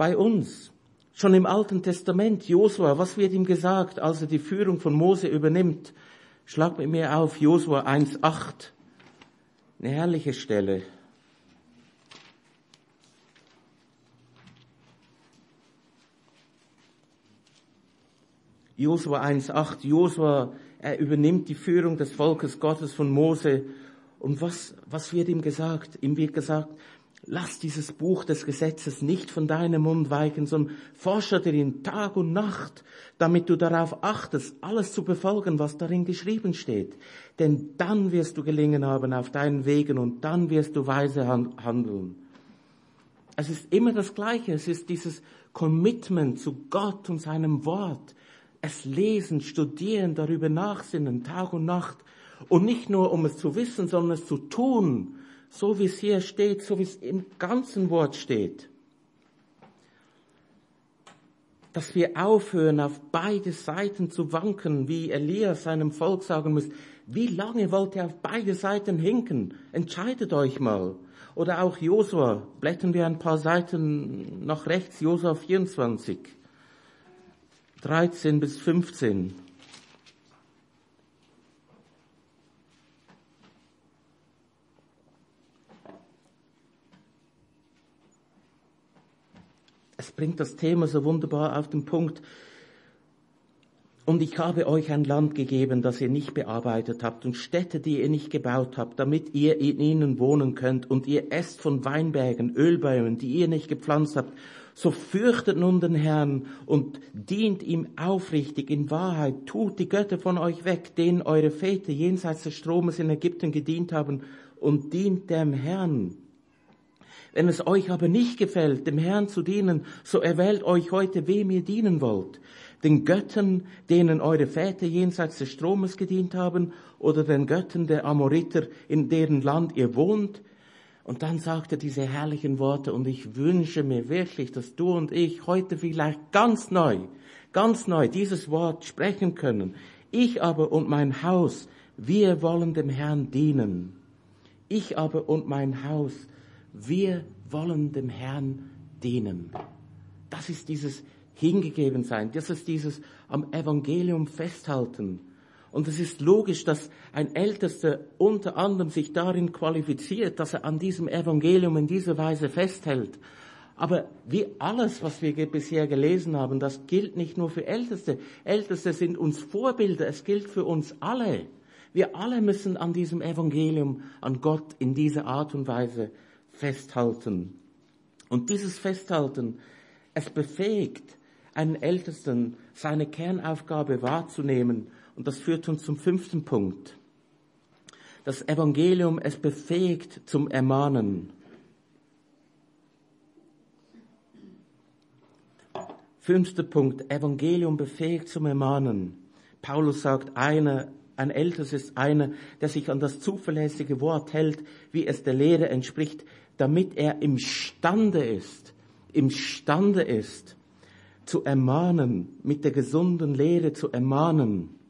bei uns. Schon im Alten Testament, Josua, was wird ihm gesagt, als er die Führung von Mose übernimmt? Schlag mit mir auf Josua 1,8. Eine herrliche Stelle. Josua 1,8. Josua, er übernimmt die Führung des Volkes Gottes von Mose. Und was, was wird ihm gesagt? Ihm wird gesagt, lass dieses Buch des Gesetzes nicht von deinem Mund weichen, sondern forsche darin Tag und Nacht, damit du darauf achtest, alles zu befolgen, was darin geschrieben steht. Denn dann wirst du gelingen haben auf deinen Wegen und dann wirst du weise handeln. Es ist immer das Gleiche. Es ist dieses Commitment zu Gott und seinem Wort es lesen, studieren, darüber nachsinnen, Tag und Nacht. Und nicht nur, um es zu wissen, sondern es zu tun, so wie es hier steht, so wie es im ganzen Wort steht. Dass wir aufhören, auf beide Seiten zu wanken, wie Elias seinem Volk sagen muss, wie lange wollt ihr auf beide Seiten hinken? Entscheidet euch mal. Oder auch Josua, blättern wir ein paar Seiten nach rechts, Josua 24. 13 bis 15. bringt das Thema so wunderbar auf den Punkt. Und ich habe euch ein Land gegeben, das ihr nicht bearbeitet habt und Städte, die ihr nicht gebaut habt, damit ihr in ihnen wohnen könnt und ihr esst von Weinbergen, Ölbäumen, die ihr nicht gepflanzt habt so fürchtet nun den Herrn und dient ihm aufrichtig in Wahrheit, tut die Götter von euch weg, denen eure Väter jenseits des Stromes in Ägypten gedient haben und dient dem Herrn. Wenn es euch aber nicht gefällt, dem Herrn zu dienen, so erwählt euch heute, wem ihr dienen wollt. Den Göttern, denen eure Väter jenseits des Stromes gedient haben, oder den Göttern der Amoriter, in deren Land ihr wohnt, und dann sagt er diese herrlichen Worte und ich wünsche mir wirklich, dass du und ich heute vielleicht ganz neu, ganz neu dieses Wort sprechen können. Ich aber und mein Haus, wir wollen dem Herrn dienen. Ich aber und mein Haus, wir wollen dem Herrn dienen. Das ist dieses Hingegebensein, das ist dieses am Evangelium festhalten. Und es ist logisch, dass ein Ältester unter anderem sich darin qualifiziert, dass er an diesem Evangelium in dieser Weise festhält. Aber wie alles, was wir bisher gelesen haben, das gilt nicht nur für Älteste. Älteste sind uns Vorbilder, es gilt für uns alle. Wir alle müssen an diesem Evangelium, an Gott in dieser Art und Weise festhalten. Und dieses Festhalten, es befähigt einen Ältesten, seine Kernaufgabe wahrzunehmen und das führt uns zum fünften Punkt. Das Evangelium, es befähigt zum Ermahnen. Fünfter Punkt, Evangelium befähigt zum Ermahnen. Paulus sagt, einer, ein Ältester ist einer, der sich an das zuverlässige Wort hält, wie es der Lehre entspricht, damit er imstande ist, imstande ist, zu ermahnen, mit der gesunden Lehre zu ermahnen.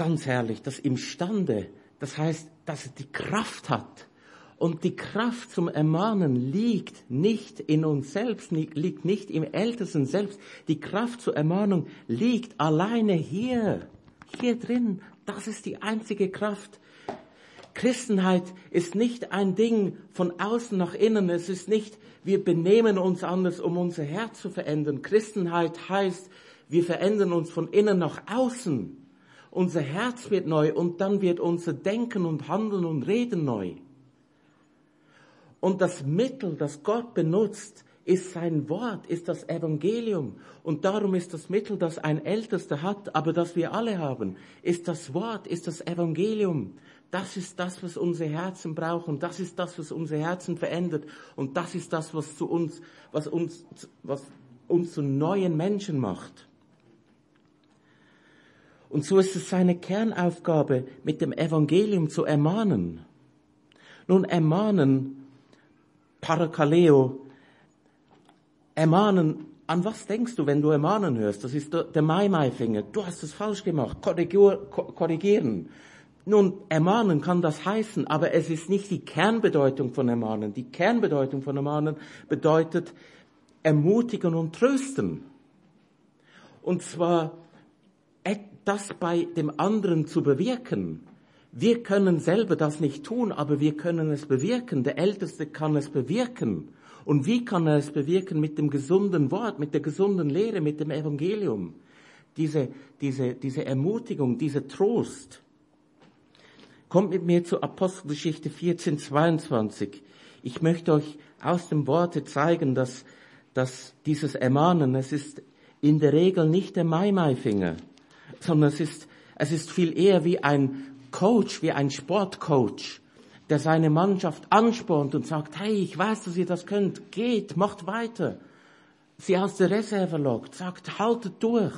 ganz herrlich, das imstande, das heißt, dass es die Kraft hat. Und die Kraft zum Ermahnen liegt nicht in uns selbst, liegt nicht im Ältesten selbst. Die Kraft zur Ermahnung liegt alleine hier, hier drin. Das ist die einzige Kraft. Christenheit ist nicht ein Ding von außen nach innen. Es ist nicht, wir benehmen uns anders, um unser Herz zu verändern. Christenheit heißt, wir verändern uns von innen nach außen. Unser Herz wird neu und dann wird unser Denken und Handeln und Reden neu. Und das Mittel, das Gott benutzt, ist sein Wort, ist das Evangelium. Und darum ist das Mittel, das ein Ältester hat, aber das wir alle haben, ist das Wort, ist das Evangelium. Das ist das, was unsere Herzen brauchen. Das ist das, was unsere Herzen verändert. Und das ist das, was zu uns, was uns, was uns zu neuen Menschen macht. Und so ist es seine Kernaufgabe, mit dem Evangelium zu ermahnen. Nun, ermahnen, Parakaleo, ermahnen, an was denkst du, wenn du ermahnen hörst? Das ist der Mai-Mai-Finger. Du hast es falsch gemacht. korrigieren. Nun, ermahnen kann das heißen, aber es ist nicht die Kernbedeutung von ermahnen. Die Kernbedeutung von ermahnen bedeutet ermutigen und trösten. Und zwar das bei dem anderen zu bewirken. Wir können selber das nicht tun, aber wir können es bewirken. Der Älteste kann es bewirken. Und wie kann er es bewirken? Mit dem gesunden Wort, mit der gesunden Lehre, mit dem Evangelium. Diese, diese, diese Ermutigung, dieser Trost. Kommt mit mir zur Apostelgeschichte 14, 22. Ich möchte euch aus dem Worte zeigen, dass, dass dieses Ermahnen, es ist in der Regel nicht der Mai-Mai-Finger, sondern es ist, es ist viel eher wie ein Coach, wie ein Sportcoach, der seine Mannschaft anspornt und sagt, hey, ich weiß, dass ihr das könnt, geht, macht weiter. Sie aus der Reserve lockt, sagt, haltet durch.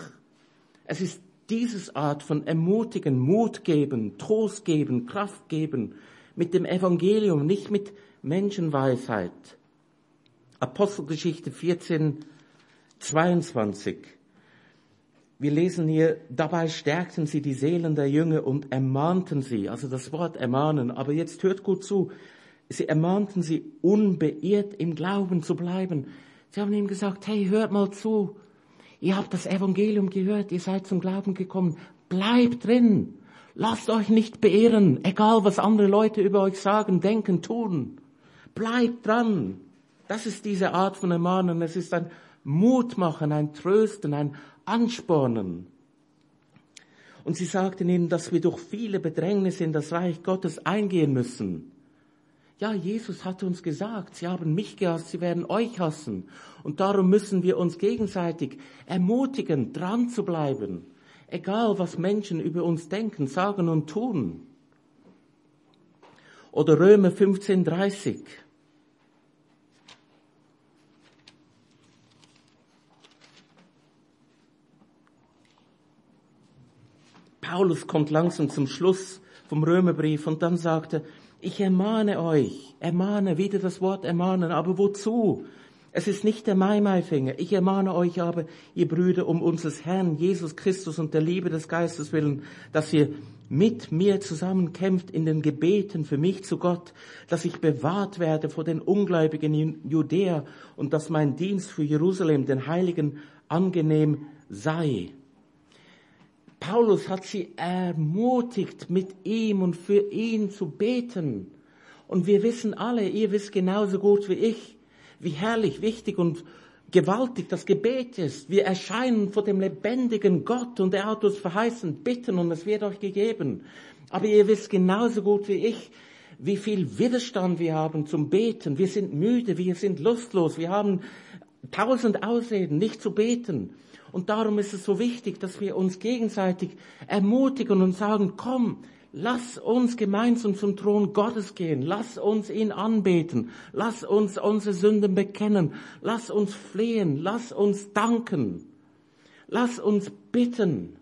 Es ist dieses Art von ermutigen, Mut geben, Trost geben, Kraft geben, mit dem Evangelium, nicht mit Menschenweisheit. Apostelgeschichte 14, 22. Wir lesen hier, dabei stärkten sie die Seelen der Jünger und ermahnten sie, also das Wort ermahnen, aber jetzt hört gut zu, sie ermahnten sie, unbeirrt im Glauben zu bleiben. Sie haben ihm gesagt, hey, hört mal zu, ihr habt das Evangelium gehört, ihr seid zum Glauben gekommen, bleibt drin, lasst euch nicht beirren, egal was andere Leute über euch sagen, denken, tun. Bleibt dran. Das ist diese Art von Ermahnen. Es ist ein Mut machen, ein Trösten, ein Anspornen. Und sie sagten ihnen, dass wir durch viele Bedrängnisse in das Reich Gottes eingehen müssen. Ja, Jesus hat uns gesagt, sie haben mich gehasst, sie werden euch hassen. Und darum müssen wir uns gegenseitig ermutigen, dran zu bleiben. Egal, was Menschen über uns denken, sagen und tun. Oder Römer 15,30. Paulus kommt langsam zum Schluss vom Römerbrief und dann sagt er, ich ermahne euch, ermahne, wieder das Wort ermahnen, aber wozu? Es ist nicht der Maimaifinger. Ich ermahne euch aber, ihr Brüder, um unseres Herrn Jesus Christus und der Liebe des Geistes willen, dass ihr mit mir zusammen kämpft in den Gebeten für mich zu Gott, dass ich bewahrt werde vor den Ungläubigen in Judäa und dass mein Dienst für Jerusalem, den Heiligen, angenehm sei. Paulus hat sie ermutigt, mit ihm und für ihn zu beten. Und wir wissen alle, ihr wisst genauso gut wie ich, wie herrlich, wichtig und gewaltig das Gebet ist. Wir erscheinen vor dem lebendigen Gott und er hat uns verheißen, bitten und es wird euch gegeben. Aber ihr wisst genauso gut wie ich, wie viel Widerstand wir haben zum Beten. Wir sind müde, wir sind lustlos, wir haben tausend Ausreden, nicht zu beten. Und darum ist es so wichtig, dass wir uns gegenseitig ermutigen und sagen, komm, lass uns gemeinsam zum Thron Gottes gehen, lass uns ihn anbeten, lass uns unsere Sünden bekennen, lass uns flehen, lass uns danken, lass uns bitten.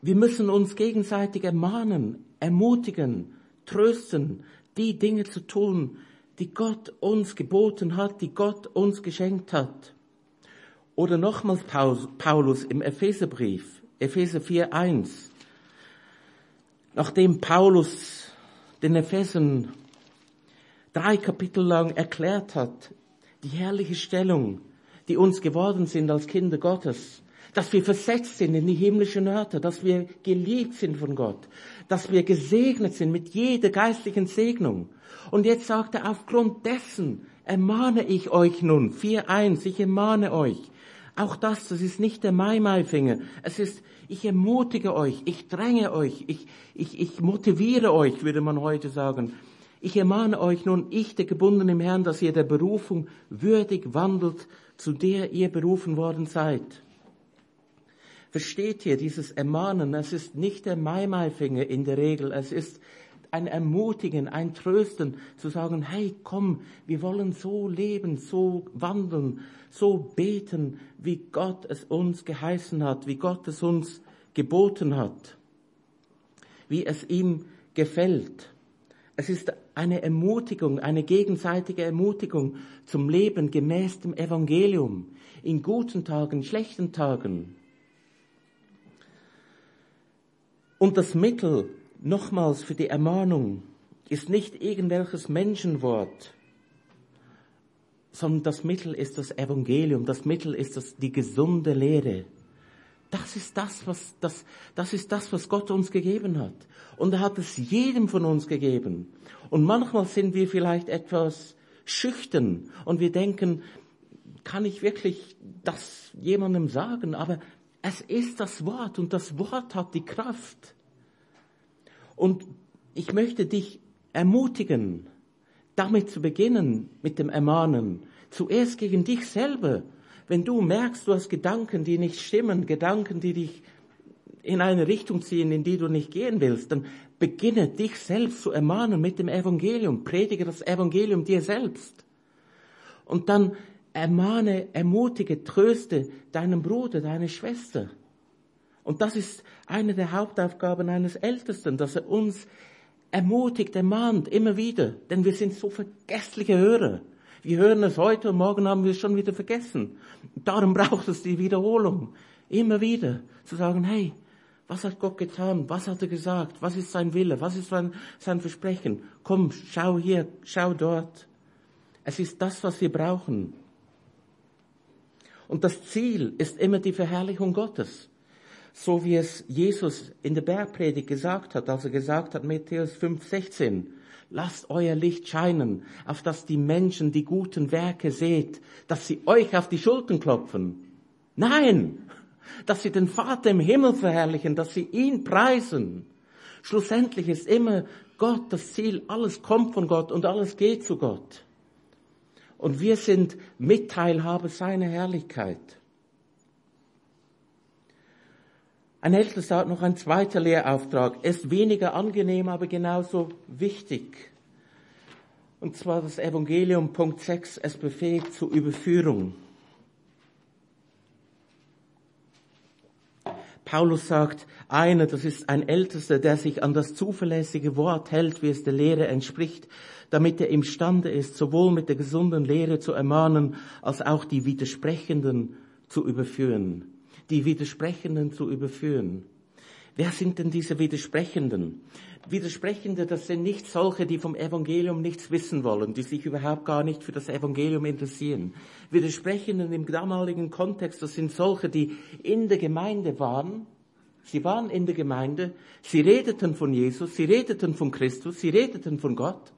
Wir müssen uns gegenseitig ermahnen, ermutigen, trösten, die Dinge zu tun, die Gott uns geboten hat, die Gott uns geschenkt hat. Oder nochmals Paulus im Epheserbrief, Epheser 4.1. Nachdem Paulus den Ephesern drei Kapitel lang erklärt hat, die herrliche Stellung, die uns geworden sind als Kinder Gottes, dass wir versetzt sind in die himmlischen Örter, dass wir geliebt sind von Gott, dass wir gesegnet sind mit jeder geistlichen Segnung. Und jetzt sagt er, aufgrund dessen ermahne ich euch nun, 4.1, ich ermahne euch, auch das, das ist nicht der Mai-Mai-Finger. Es ist, ich ermutige euch, ich dränge euch, ich, ich, ich motiviere euch, würde man heute sagen. Ich ermahne euch nun, ich, der Gebundene im Herrn, dass ihr der Berufung würdig wandelt, zu der ihr berufen worden seid. Versteht ihr dieses Ermahnen? Es ist nicht der Mai-Mai-Finger in der Regel. Es ist ein Ermutigen, ein Trösten, zu sagen, hey, komm, wir wollen so leben, so wandeln, so beten, wie Gott es uns geheißen hat, wie Gott es uns geboten hat, wie es ihm gefällt. Es ist eine Ermutigung, eine gegenseitige Ermutigung zum Leben gemäß dem Evangelium, in guten Tagen, schlechten Tagen. Und das Mittel, nochmals für die Ermahnung ist nicht irgendwelches Menschenwort, sondern das Mittel ist das Evangelium, das Mittel ist das, die gesunde Lehre. Das ist das, was, das, das ist das, was Gott uns gegeben hat. Und er hat es jedem von uns gegeben. Und manchmal sind wir vielleicht etwas schüchtern und wir denken, kann ich wirklich das jemandem sagen? Aber es ist das Wort und das Wort hat die Kraft. Und ich möchte dich ermutigen, damit zu beginnen, mit dem Ermahnen. Zuerst gegen dich selber. Wenn du merkst, du hast Gedanken, die nicht stimmen, Gedanken, die dich in eine Richtung ziehen, in die du nicht gehen willst, dann beginne dich selbst zu ermahnen mit dem Evangelium. Predige das Evangelium dir selbst. Und dann ermahne, ermutige, tröste deinen Bruder, deine Schwester. Und das ist eine der Hauptaufgaben eines Ältesten, dass er uns ermutigt, ermahnt, immer wieder. Denn wir sind so vergessliche Hörer. Wir hören es heute und morgen haben wir es schon wieder vergessen. Darum braucht es die Wiederholung. Immer wieder zu sagen, hey, was hat Gott getan? Was hat er gesagt? Was ist sein Wille? Was ist sein, sein Versprechen? Komm, schau hier, schau dort. Es ist das, was wir brauchen. Und das Ziel ist immer die Verherrlichung Gottes. So wie es Jesus in der Bergpredigt gesagt hat, als er gesagt hat, Matthäus 5, 16, lasst euer Licht scheinen, auf dass die Menschen die guten Werke seht, dass sie euch auf die Schultern klopfen. Nein! Dass sie den Vater im Himmel verherrlichen, dass sie ihn preisen. Schlussendlich ist immer Gott das Ziel, alles kommt von Gott und alles geht zu Gott und wir sind Mitteilhaber seiner Herrlichkeit. Ein Ältester hat noch ein zweiter Lehrauftrag. Ist weniger angenehm, aber genauso wichtig. Und zwar das Evangelium, Punkt 6, es befähigt zur Überführung. Paulus sagt, einer, das ist ein Ältester, der sich an das zuverlässige Wort hält, wie es der Lehre entspricht, damit er imstande ist, sowohl mit der gesunden Lehre zu ermahnen, als auch die Widersprechenden zu überführen. Die Widersprechenden zu überführen. Wer sind denn diese Widersprechenden? Widersprechende, das sind nicht solche, die vom Evangelium nichts wissen wollen, die sich überhaupt gar nicht für das Evangelium interessieren. Widersprechenden im damaligen Kontext, das sind solche, die in der Gemeinde waren, sie waren in der Gemeinde, sie redeten von Jesus, sie redeten von Christus, sie redeten von Gott,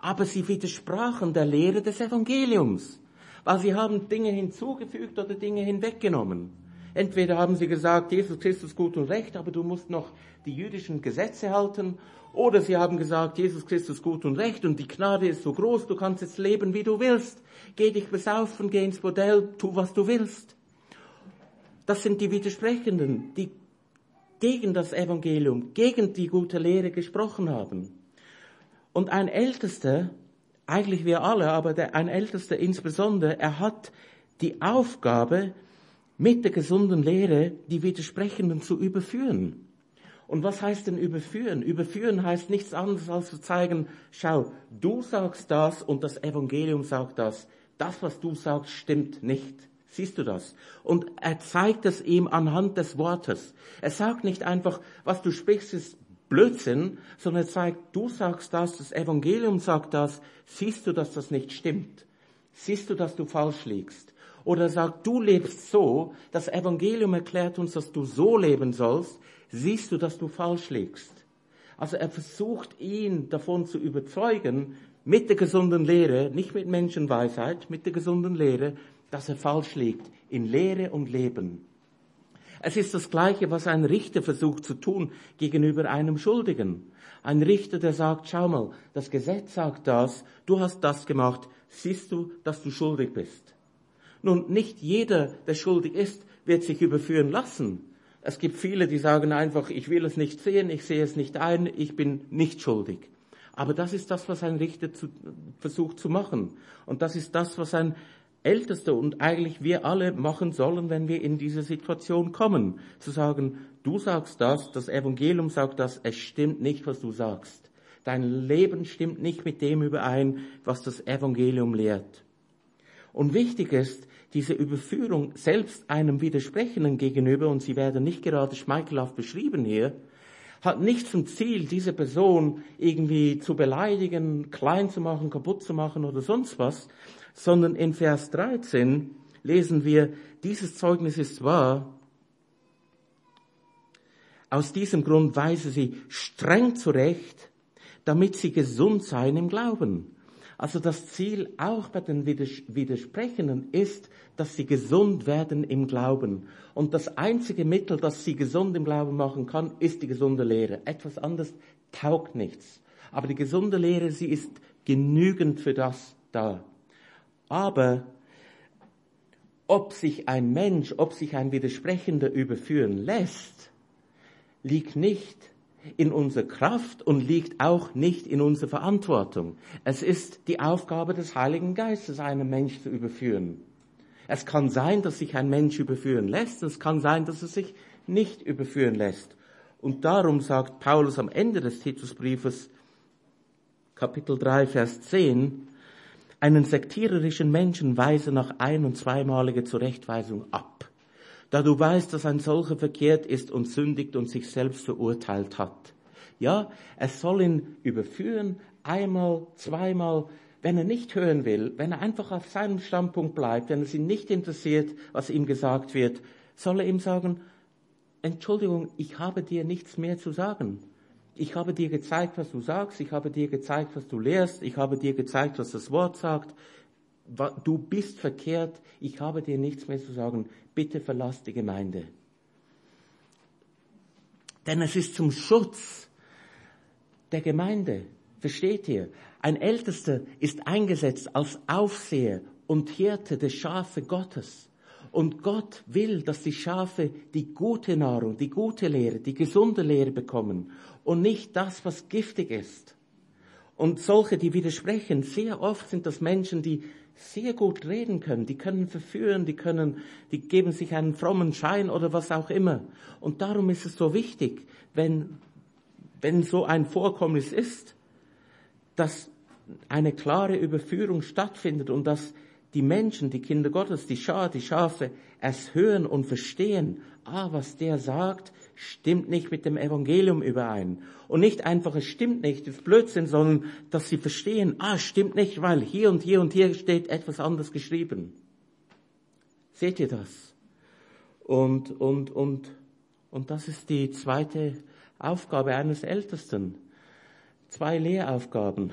aber sie widersprachen der Lehre des Evangeliums, weil sie haben Dinge hinzugefügt oder Dinge hinweggenommen. Entweder haben sie gesagt, Jesus Christus gut und recht, aber du musst noch die jüdischen Gesetze halten, oder sie haben gesagt, Jesus Christus gut und recht und die Gnade ist so groß, du kannst jetzt leben, wie du willst. Geh dich besaufen, geh ins Bordell, tu, was du willst. Das sind die Widersprechenden, die gegen das Evangelium, gegen die gute Lehre gesprochen haben. Und ein Ältester, eigentlich wir alle, aber der, ein Ältester insbesondere, er hat die Aufgabe, mit der gesunden Lehre die Widersprechenden zu überführen. Und was heißt denn überführen? Überführen heißt nichts anderes als zu zeigen, schau, du sagst das und das Evangelium sagt das. Das, was du sagst, stimmt nicht. Siehst du das? Und er zeigt es ihm anhand des Wortes. Er sagt nicht einfach, was du sprichst, ist Blödsinn, sondern er zeigt, du sagst das, das Evangelium sagt das, siehst du, dass das nicht stimmt? Siehst du, dass du falsch liegst? Oder er sagt, du lebst so, das Evangelium erklärt uns, dass du so leben sollst, siehst du, dass du falsch liegst? Also er versucht ihn davon zu überzeugen, mit der gesunden Lehre, nicht mit Menschenweisheit, mit der gesunden Lehre, dass er falsch liegt, in Lehre und Leben. Es ist das Gleiche, was ein Richter versucht zu tun gegenüber einem Schuldigen. Ein Richter, der sagt, schau mal, das Gesetz sagt das, du hast das gemacht, siehst du, dass du schuldig bist. Nun, nicht jeder, der schuldig ist, wird sich überführen lassen. Es gibt viele, die sagen einfach, ich will es nicht sehen, ich sehe es nicht ein, ich bin nicht schuldig. Aber das ist das, was ein Richter zu, versucht zu machen. Und das ist das, was ein Ältester und eigentlich wir alle machen sollen, wenn wir in diese Situation kommen. Zu sagen, du sagst das, das Evangelium sagt das, es stimmt nicht, was du sagst. Dein Leben stimmt nicht mit dem überein, was das Evangelium lehrt. Und wichtig ist, diese Überführung selbst einem Widersprechenden gegenüber, und sie werden nicht gerade schmeichelhaft beschrieben hier, hat nicht zum Ziel, diese Person irgendwie zu beleidigen, klein zu machen, kaputt zu machen oder sonst was, sondern in Vers 13 lesen wir, dieses Zeugnis ist wahr, Aus diesem Grund weise sie streng zurecht, damit sie gesund seien im Glauben. Also das Ziel auch bei den Widersprechenden ist, dass sie gesund werden im Glauben. Und das einzige Mittel, das sie gesund im Glauben machen kann, ist die gesunde Lehre. Etwas anderes taugt nichts. Aber die gesunde Lehre, sie ist genügend für das da. Aber ob sich ein Mensch, ob sich ein Widersprechender überführen lässt, liegt nicht in unserer Kraft und liegt auch nicht in unserer Verantwortung. Es ist die Aufgabe des Heiligen Geistes, einen Mensch zu überführen. Es kann sein, dass sich ein Mensch überführen lässt, es kann sein, dass er sich nicht überführen lässt. Und darum sagt Paulus am Ende des Titusbriefes, Kapitel 3, Vers 10, einen sektiererischen Menschen weise nach ein- und zweimalige Zurechtweisung ab da du weißt, dass ein solcher verkehrt ist und sündigt und sich selbst verurteilt hat. Ja, es soll ihn überführen, einmal, zweimal, wenn er nicht hören will, wenn er einfach auf seinem Standpunkt bleibt, wenn es ihn nicht interessiert, was ihm gesagt wird, soll er ihm sagen, Entschuldigung, ich habe dir nichts mehr zu sagen. Ich habe dir gezeigt, was du sagst, ich habe dir gezeigt, was du lehrst, ich habe dir gezeigt, was das Wort sagt, du bist verkehrt, ich habe dir nichts mehr zu sagen, bitte verlass die Gemeinde. Denn es ist zum Schutz der Gemeinde. Versteht ihr? Ein Ältester ist eingesetzt als Aufseher und Hirte der Schafe Gottes. Und Gott will, dass die Schafe die gute Nahrung, die gute Lehre, die gesunde Lehre bekommen und nicht das, was giftig ist. Und solche, die widersprechen, sehr oft sind das Menschen, die sehr gut reden können, die können verführen, die können, die geben sich einen frommen Schein oder was auch immer. Und darum ist es so wichtig, wenn, wenn so ein Vorkommnis ist, dass eine klare Überführung stattfindet und dass die Menschen, die Kinder Gottes, die Schar, die Schafe, es hören und verstehen, ah, was der sagt, stimmt nicht mit dem Evangelium überein. Und nicht einfach, es stimmt nicht, es ist Blödsinn, sondern dass sie verstehen, ah, stimmt nicht, weil hier und hier und hier steht etwas anderes geschrieben. Seht ihr das? Und, und, und, und das ist die zweite Aufgabe eines Ältesten. Zwei Lehraufgaben.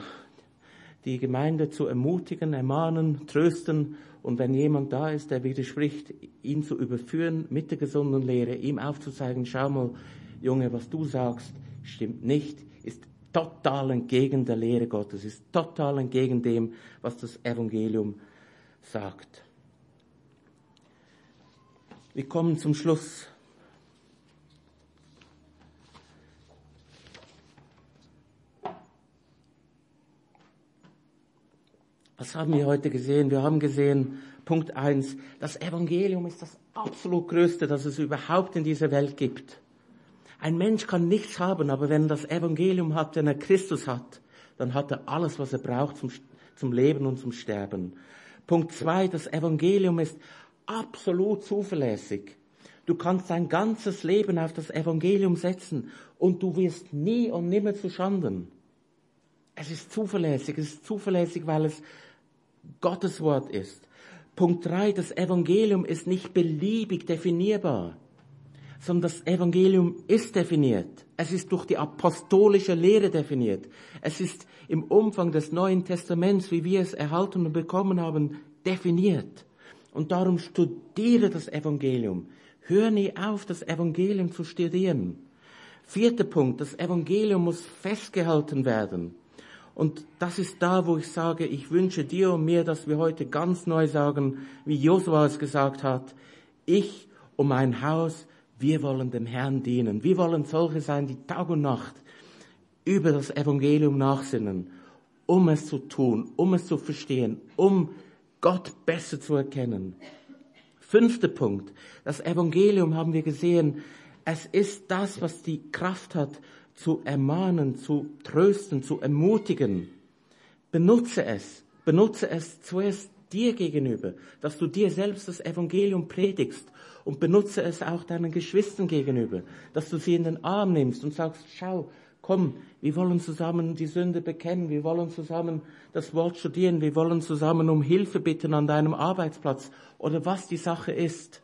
Die Gemeinde zu ermutigen, ermahnen, trösten und wenn jemand da ist, der widerspricht, ihn zu überführen mit der gesunden Lehre, ihm aufzuzeigen, schau mal, Junge, was du sagst, stimmt nicht, ist total entgegen der Lehre Gottes, ist total entgegen dem, was das Evangelium sagt. Wir kommen zum Schluss. Was haben wir heute gesehen? Wir haben gesehen, Punkt eins: das Evangelium ist das absolut Größte, das es überhaupt in dieser Welt gibt. Ein Mensch kann nichts haben, aber wenn er das Evangelium hat, wenn er Christus hat, dann hat er alles, was er braucht zum, zum Leben und zum Sterben. Punkt zwei: das Evangelium ist absolut zuverlässig. Du kannst dein ganzes Leben auf das Evangelium setzen und du wirst nie und nimmer zu Schanden. Es ist zuverlässig, es ist zuverlässig, weil es Gottes Wort ist. Punkt drei: Das Evangelium ist nicht beliebig definierbar, sondern das Evangelium ist definiert. Es ist durch die apostolische Lehre definiert. Es ist im Umfang des Neuen Testaments, wie wir es erhalten und bekommen haben, definiert. Und darum studiere das Evangelium. Hör nie auf, das Evangelium zu studieren. Vierter Punkt, das Evangelium muss festgehalten werden. Und das ist da, wo ich sage, ich wünsche dir und mir, dass wir heute ganz neu sagen, wie Josua es gesagt hat, ich und mein Haus, wir wollen dem Herrn dienen. Wir wollen solche sein, die Tag und Nacht über das Evangelium nachsinnen, um es zu tun, um es zu verstehen, um Gott besser zu erkennen. Fünfter Punkt. Das Evangelium haben wir gesehen. Es ist das, was die Kraft hat, zu ermahnen, zu trösten, zu ermutigen. Benutze es. Benutze es zuerst dir gegenüber, dass du dir selbst das Evangelium predigst und benutze es auch deinen Geschwistern gegenüber, dass du sie in den Arm nimmst und sagst, schau, komm, wir wollen zusammen die Sünde bekennen, wir wollen zusammen das Wort studieren, wir wollen zusammen um Hilfe bitten an deinem Arbeitsplatz oder was die Sache ist.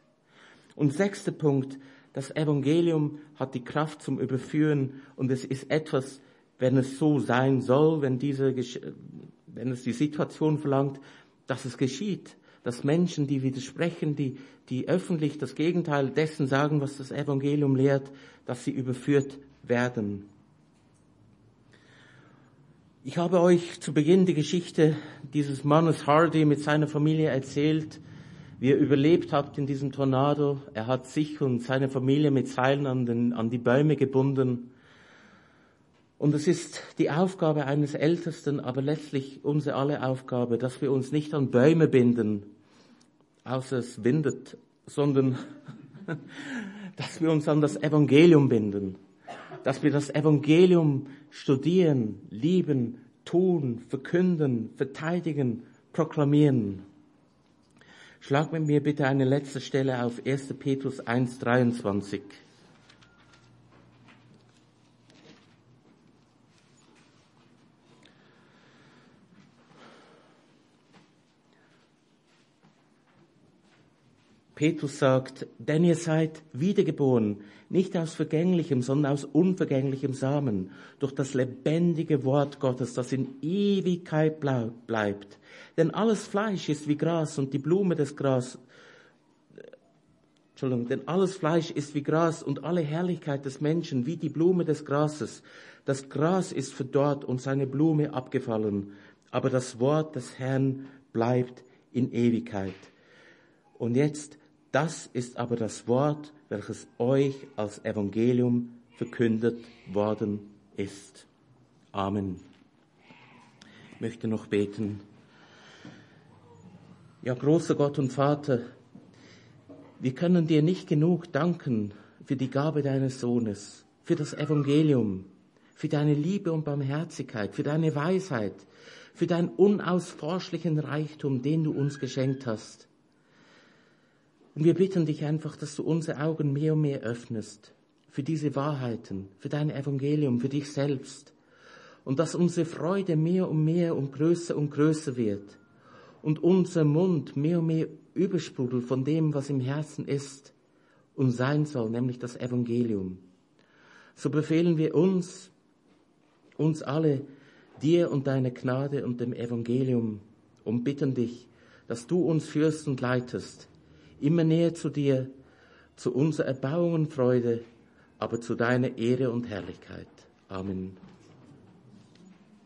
Und sechster Punkt, das Evangelium hat die Kraft zum Überführen und es ist etwas, wenn es so sein soll, wenn diese, wenn es die Situation verlangt, dass es geschieht, dass Menschen, die widersprechen, die, die öffentlich das Gegenteil dessen sagen, was das Evangelium lehrt, dass sie überführt werden. Ich habe euch zu Beginn die Geschichte dieses Mannes Hardy mit seiner Familie erzählt, wie er überlebt hat in diesem Tornado. Er hat sich und seine Familie mit Seilen an, den, an die Bäume gebunden. Und es ist die Aufgabe eines Ältesten, aber letztlich unsere alle Aufgabe, dass wir uns nicht an Bäume binden, außer es windet, sondern dass wir uns an das Evangelium binden dass wir das Evangelium studieren, lieben, tun, verkünden, verteidigen, proklamieren. Schlag mit mir bitte eine letzte Stelle auf 1. Petrus 1.23. Petrus sagt, denn ihr seid wiedergeboren, nicht aus vergänglichem, sondern aus unvergänglichem Samen, durch das lebendige Wort Gottes, das in Ewigkeit bleibt. Denn alles Fleisch ist wie Gras und die Blume des Gras, Entschuldigung, denn alles Fleisch ist wie Gras und alle Herrlichkeit des Menschen wie die Blume des Grases. Das Gras ist verdorrt und seine Blume abgefallen, aber das Wort des Herrn bleibt in Ewigkeit. Und jetzt das ist aber das Wort, welches euch als Evangelium verkündet worden ist. Amen. Ich möchte noch beten. Ja, großer Gott und Vater, wir können dir nicht genug danken für die Gabe deines Sohnes, für das Evangelium, für deine Liebe und Barmherzigkeit, für deine Weisheit, für deinen unausforschlichen Reichtum, den du uns geschenkt hast. Und wir bitten dich einfach, dass du unsere Augen mehr und mehr öffnest für diese Wahrheiten, für dein Evangelium, für dich selbst. Und dass unsere Freude mehr und mehr und größer und größer wird. Und unser Mund mehr und mehr übersprudelt von dem, was im Herzen ist und sein soll, nämlich das Evangelium. So befehlen wir uns, uns alle, dir und deiner Gnade und dem Evangelium und bitten dich, dass du uns führst und leitest immer näher zu dir, zu unserer Erbauung und Freude, aber zu deiner Ehre und Herrlichkeit. Amen.